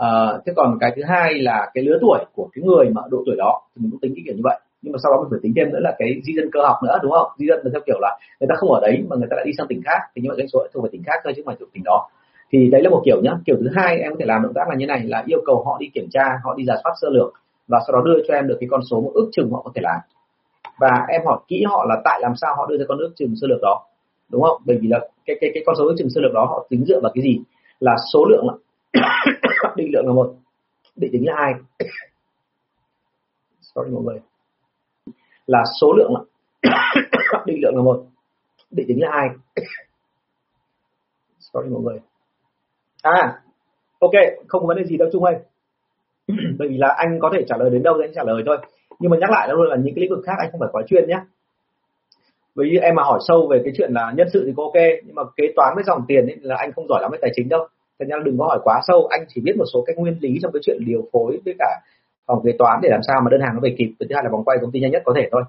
À, thế còn cái thứ hai là cái lứa tuổi của cái người mà độ tuổi đó thì mình cũng tính cái kiểu như vậy. Nhưng mà sau đó mình phải tính thêm nữa là cái di dân cơ học nữa đúng không? Di dân là theo kiểu là người ta không ở đấy mà người ta lại đi sang tỉnh khác thì như vậy doanh số thuộc về tỉnh khác thôi chứ không phải thuộc tỉnh đó. Thì đấy là một kiểu nhá. Kiểu thứ hai em có thể làm động tác là như này là yêu cầu họ đi kiểm tra họ đi giả soát sơ lược và sau đó đưa cho em được cái con số một ước chừng họ có thể làm. Và em hỏi kỹ họ là tại làm sao họ đưa ra con ước chừng sơ lược đó đúng không? Bởi vì là cái cái cái con số ước chừng sơ lược đó họ tính dựa vào cái gì? Là số lượng *coughs* định lượng là một. Định tính là hai. *coughs* Sorry mọi người. Là số lượng là *coughs* định lượng là một. Định tính là hai. Sorry mọi người. À ok, không có vấn đề gì đâu chung ơi. Bởi vì là anh có thể trả lời đến đâu thì anh trả lời thôi. Nhưng mà nhắc lại luôn là những cái lĩnh vực khác anh không phải quá chuyên nhé bởi vì em mà hỏi sâu về cái chuyện là nhân sự thì có ok, nhưng mà kế toán với dòng tiền ấy là anh không giỏi lắm về tài chính đâu thành ra đừng có hỏi quá sâu anh chỉ biết một số cái nguyên lý trong cái chuyện điều phối với cả phòng kế toán để làm sao mà đơn hàng nó về kịp. Thứ hai là vòng quay công ty nhanh nhất có thể thôi.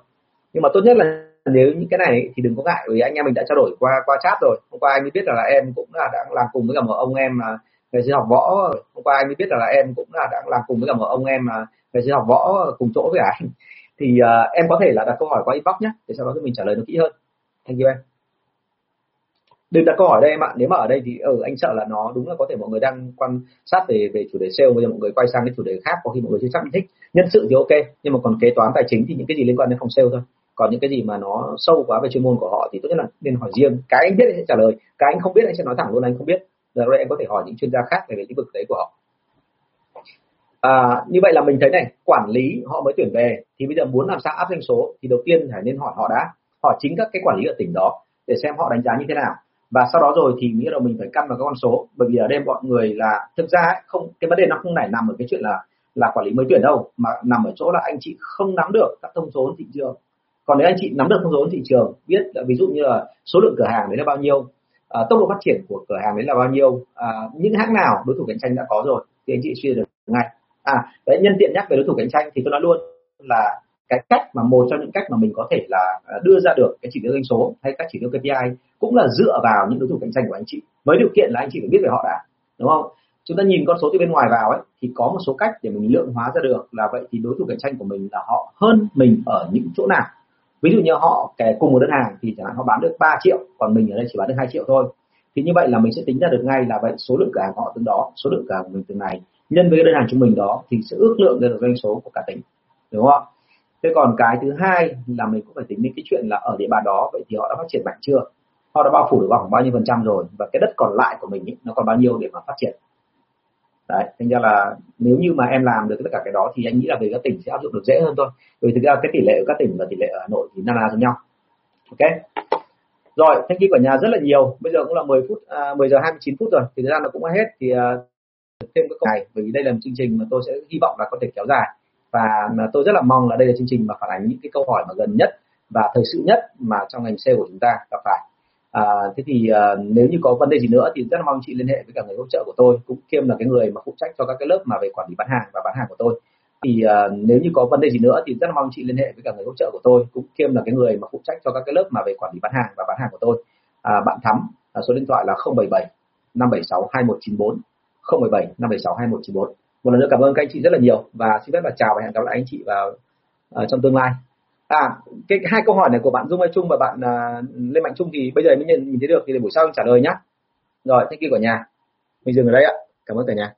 Nhưng mà tốt nhất là nếu những cái này thì đừng có ngại vì anh em mình đã trao đổi qua qua chat rồi. Hôm qua anh mới biết là, là em cũng là đang làm cùng với cả một ông em mà ngày xưa học võ hôm qua anh mới biết là, là em cũng là đang làm cùng với cả một ông em mà ngày xưa học võ cùng chỗ với anh. Thì uh, em có thể là đặt câu hỏi qua inbox nhé để sau đó thì mình trả lời nó kỹ hơn. Thank you em đừng đặt câu hỏi đây em ạ nếu mà ở đây thì ở ừ, anh sợ là nó đúng là có thể mọi người đang quan sát về về chủ đề sale bây giờ mọi người quay sang cái chủ đề khác có khi mọi người chưa chắc thích. Nhân sự thì ok nhưng mà còn kế toán tài chính thì những cái gì liên quan đến phòng sale thôi. Còn những cái gì mà nó sâu quá về chuyên môn của họ thì tốt nhất là nên hỏi riêng. Cái anh biết anh sẽ trả lời cái anh không biết anh sẽ nói thẳng luôn anh không biết. Rồi anh có thể hỏi những chuyên gia khác về lĩnh vực đấy của họ. À, như vậy là mình thấy này quản lý họ mới tuyển về thì bây giờ muốn làm sao áp doanh số thì đầu tiên phải nên hỏi họ đã. Hỏi chính các cái quản lý ở tỉnh đó để xem họ đánh giá như thế nào và sau đó rồi thì nghĩa là mình phải căn vào các con số. Bởi vì ở đây bọn người là thực ra ấy, không cái vấn đề nó không nảy nằm ở cái chuyện là là quản lý mới tuyển đâu mà nằm ở chỗ là anh chị không nắm được các thông số thị trường. Còn nếu anh chị nắm được thông số thị trường biết là ví dụ như là số lượng cửa hàng đấy là bao nhiêu à, tốc độ phát triển của cửa hàng đấy là bao nhiêu à, những hãng nào đối thủ cạnh tranh đã có rồi thì anh chị suy được ngay. À đấy nhân tiện nhắc về đối thủ cạnh tranh thì tôi nói luôn là cái cách mà một trong những cách mà mình có thể là à, đưa ra được cái chỉ tiêu doanh số hay các chỉ tiêu KPI cũng là dựa vào những đối thủ cạnh tranh của anh chị. Với điều kiện là anh chị phải biết về họ đã, đúng không? Chúng ta nhìn con số từ bên ngoài vào ấy, thì có một số cách để mình lượng hóa ra được là vậy thì đối thủ cạnh tranh của mình là họ hơn mình ở những chỗ nào. Ví dụ như họ kể cùng một đơn hàng thì chẳng hạn họ bán được 3 triệu, còn mình ở đây chỉ bán được 2 triệu thôi. Thì như vậy là mình sẽ tính ra được ngay là vậy số lượng cửa hàng họ từng đó, số lượng cửa hàng của mình từng này. Nhân với cái đơn hàng trung bình đó thì sẽ ước lượng ra được doanh số của cả tỉnh, đúng không thế còn cái thứ hai là mình cũng phải tính đến cái chuyện là ở địa bàn đó vậy thì họ đã phát triển mạnh chưa? Họ đã bao phủ được khoảng bao nhiêu phần trăm rồi? Và cái đất còn lại của mình ý, nó còn bao nhiêu để mà phát triển? Đấy thành ra là nếu như mà em làm được tất cả cái đó thì anh nghĩ là về các tỉnh sẽ áp dụng được dễ hơn thôi. Vì thực ra cái tỷ lệ ở các tỉnh và tỷ lệ ở hà nội thì na na giống nhau. Ok? Rồi thank you cả nhà rất là nhiều. Bây giờ cũng là 10 phút à, 10 giờ 29 phút rồi. Thì thời gian nó cũng hết. Thì à, thêm cái câu này. Bởi vì đây là một chương trình mà tôi sẽ hy vọng là có thể kéo dài và tôi rất là mong là đây là chương trình mà phản ánh những cái câu hỏi mà gần nhất và thời sự nhất mà trong ngành sale của chúng ta gặp phải. À, thế thì à, nếu như có vấn đề gì nữa thì rất là mong chị liên hệ với cả người hỗ trợ của tôi cũng kiêm là cái người mà phụ trách cho các cái lớp mà về quản lý bán hàng và bán hàng của tôi. Thì à, nếu như có vấn đề gì nữa thì rất là mong chị liên hệ với cả người hỗ trợ của tôi cũng kiêm là cái người mà phụ trách cho các cái lớp mà về quản lý bán hàng và bán hàng của tôi. À, bạn thắm à, số điện thoại là 077 576 2194 017 576 2194 một lần nữa cảm ơn các anh chị rất là nhiều và xin phép là chào và hẹn gặp lại anh chị vào uh, trong tương lai. À cái hai câu hỏi này của bạn Dung Mai Trung và bạn uh, Lê Mạnh Trung thì bây giờ mới nhìn, nhìn thấy được thì để buổi sau trả lời nhé rồi thank you cả nhà. Mình dừng ở đây ạ. Cảm ơn cả nhà.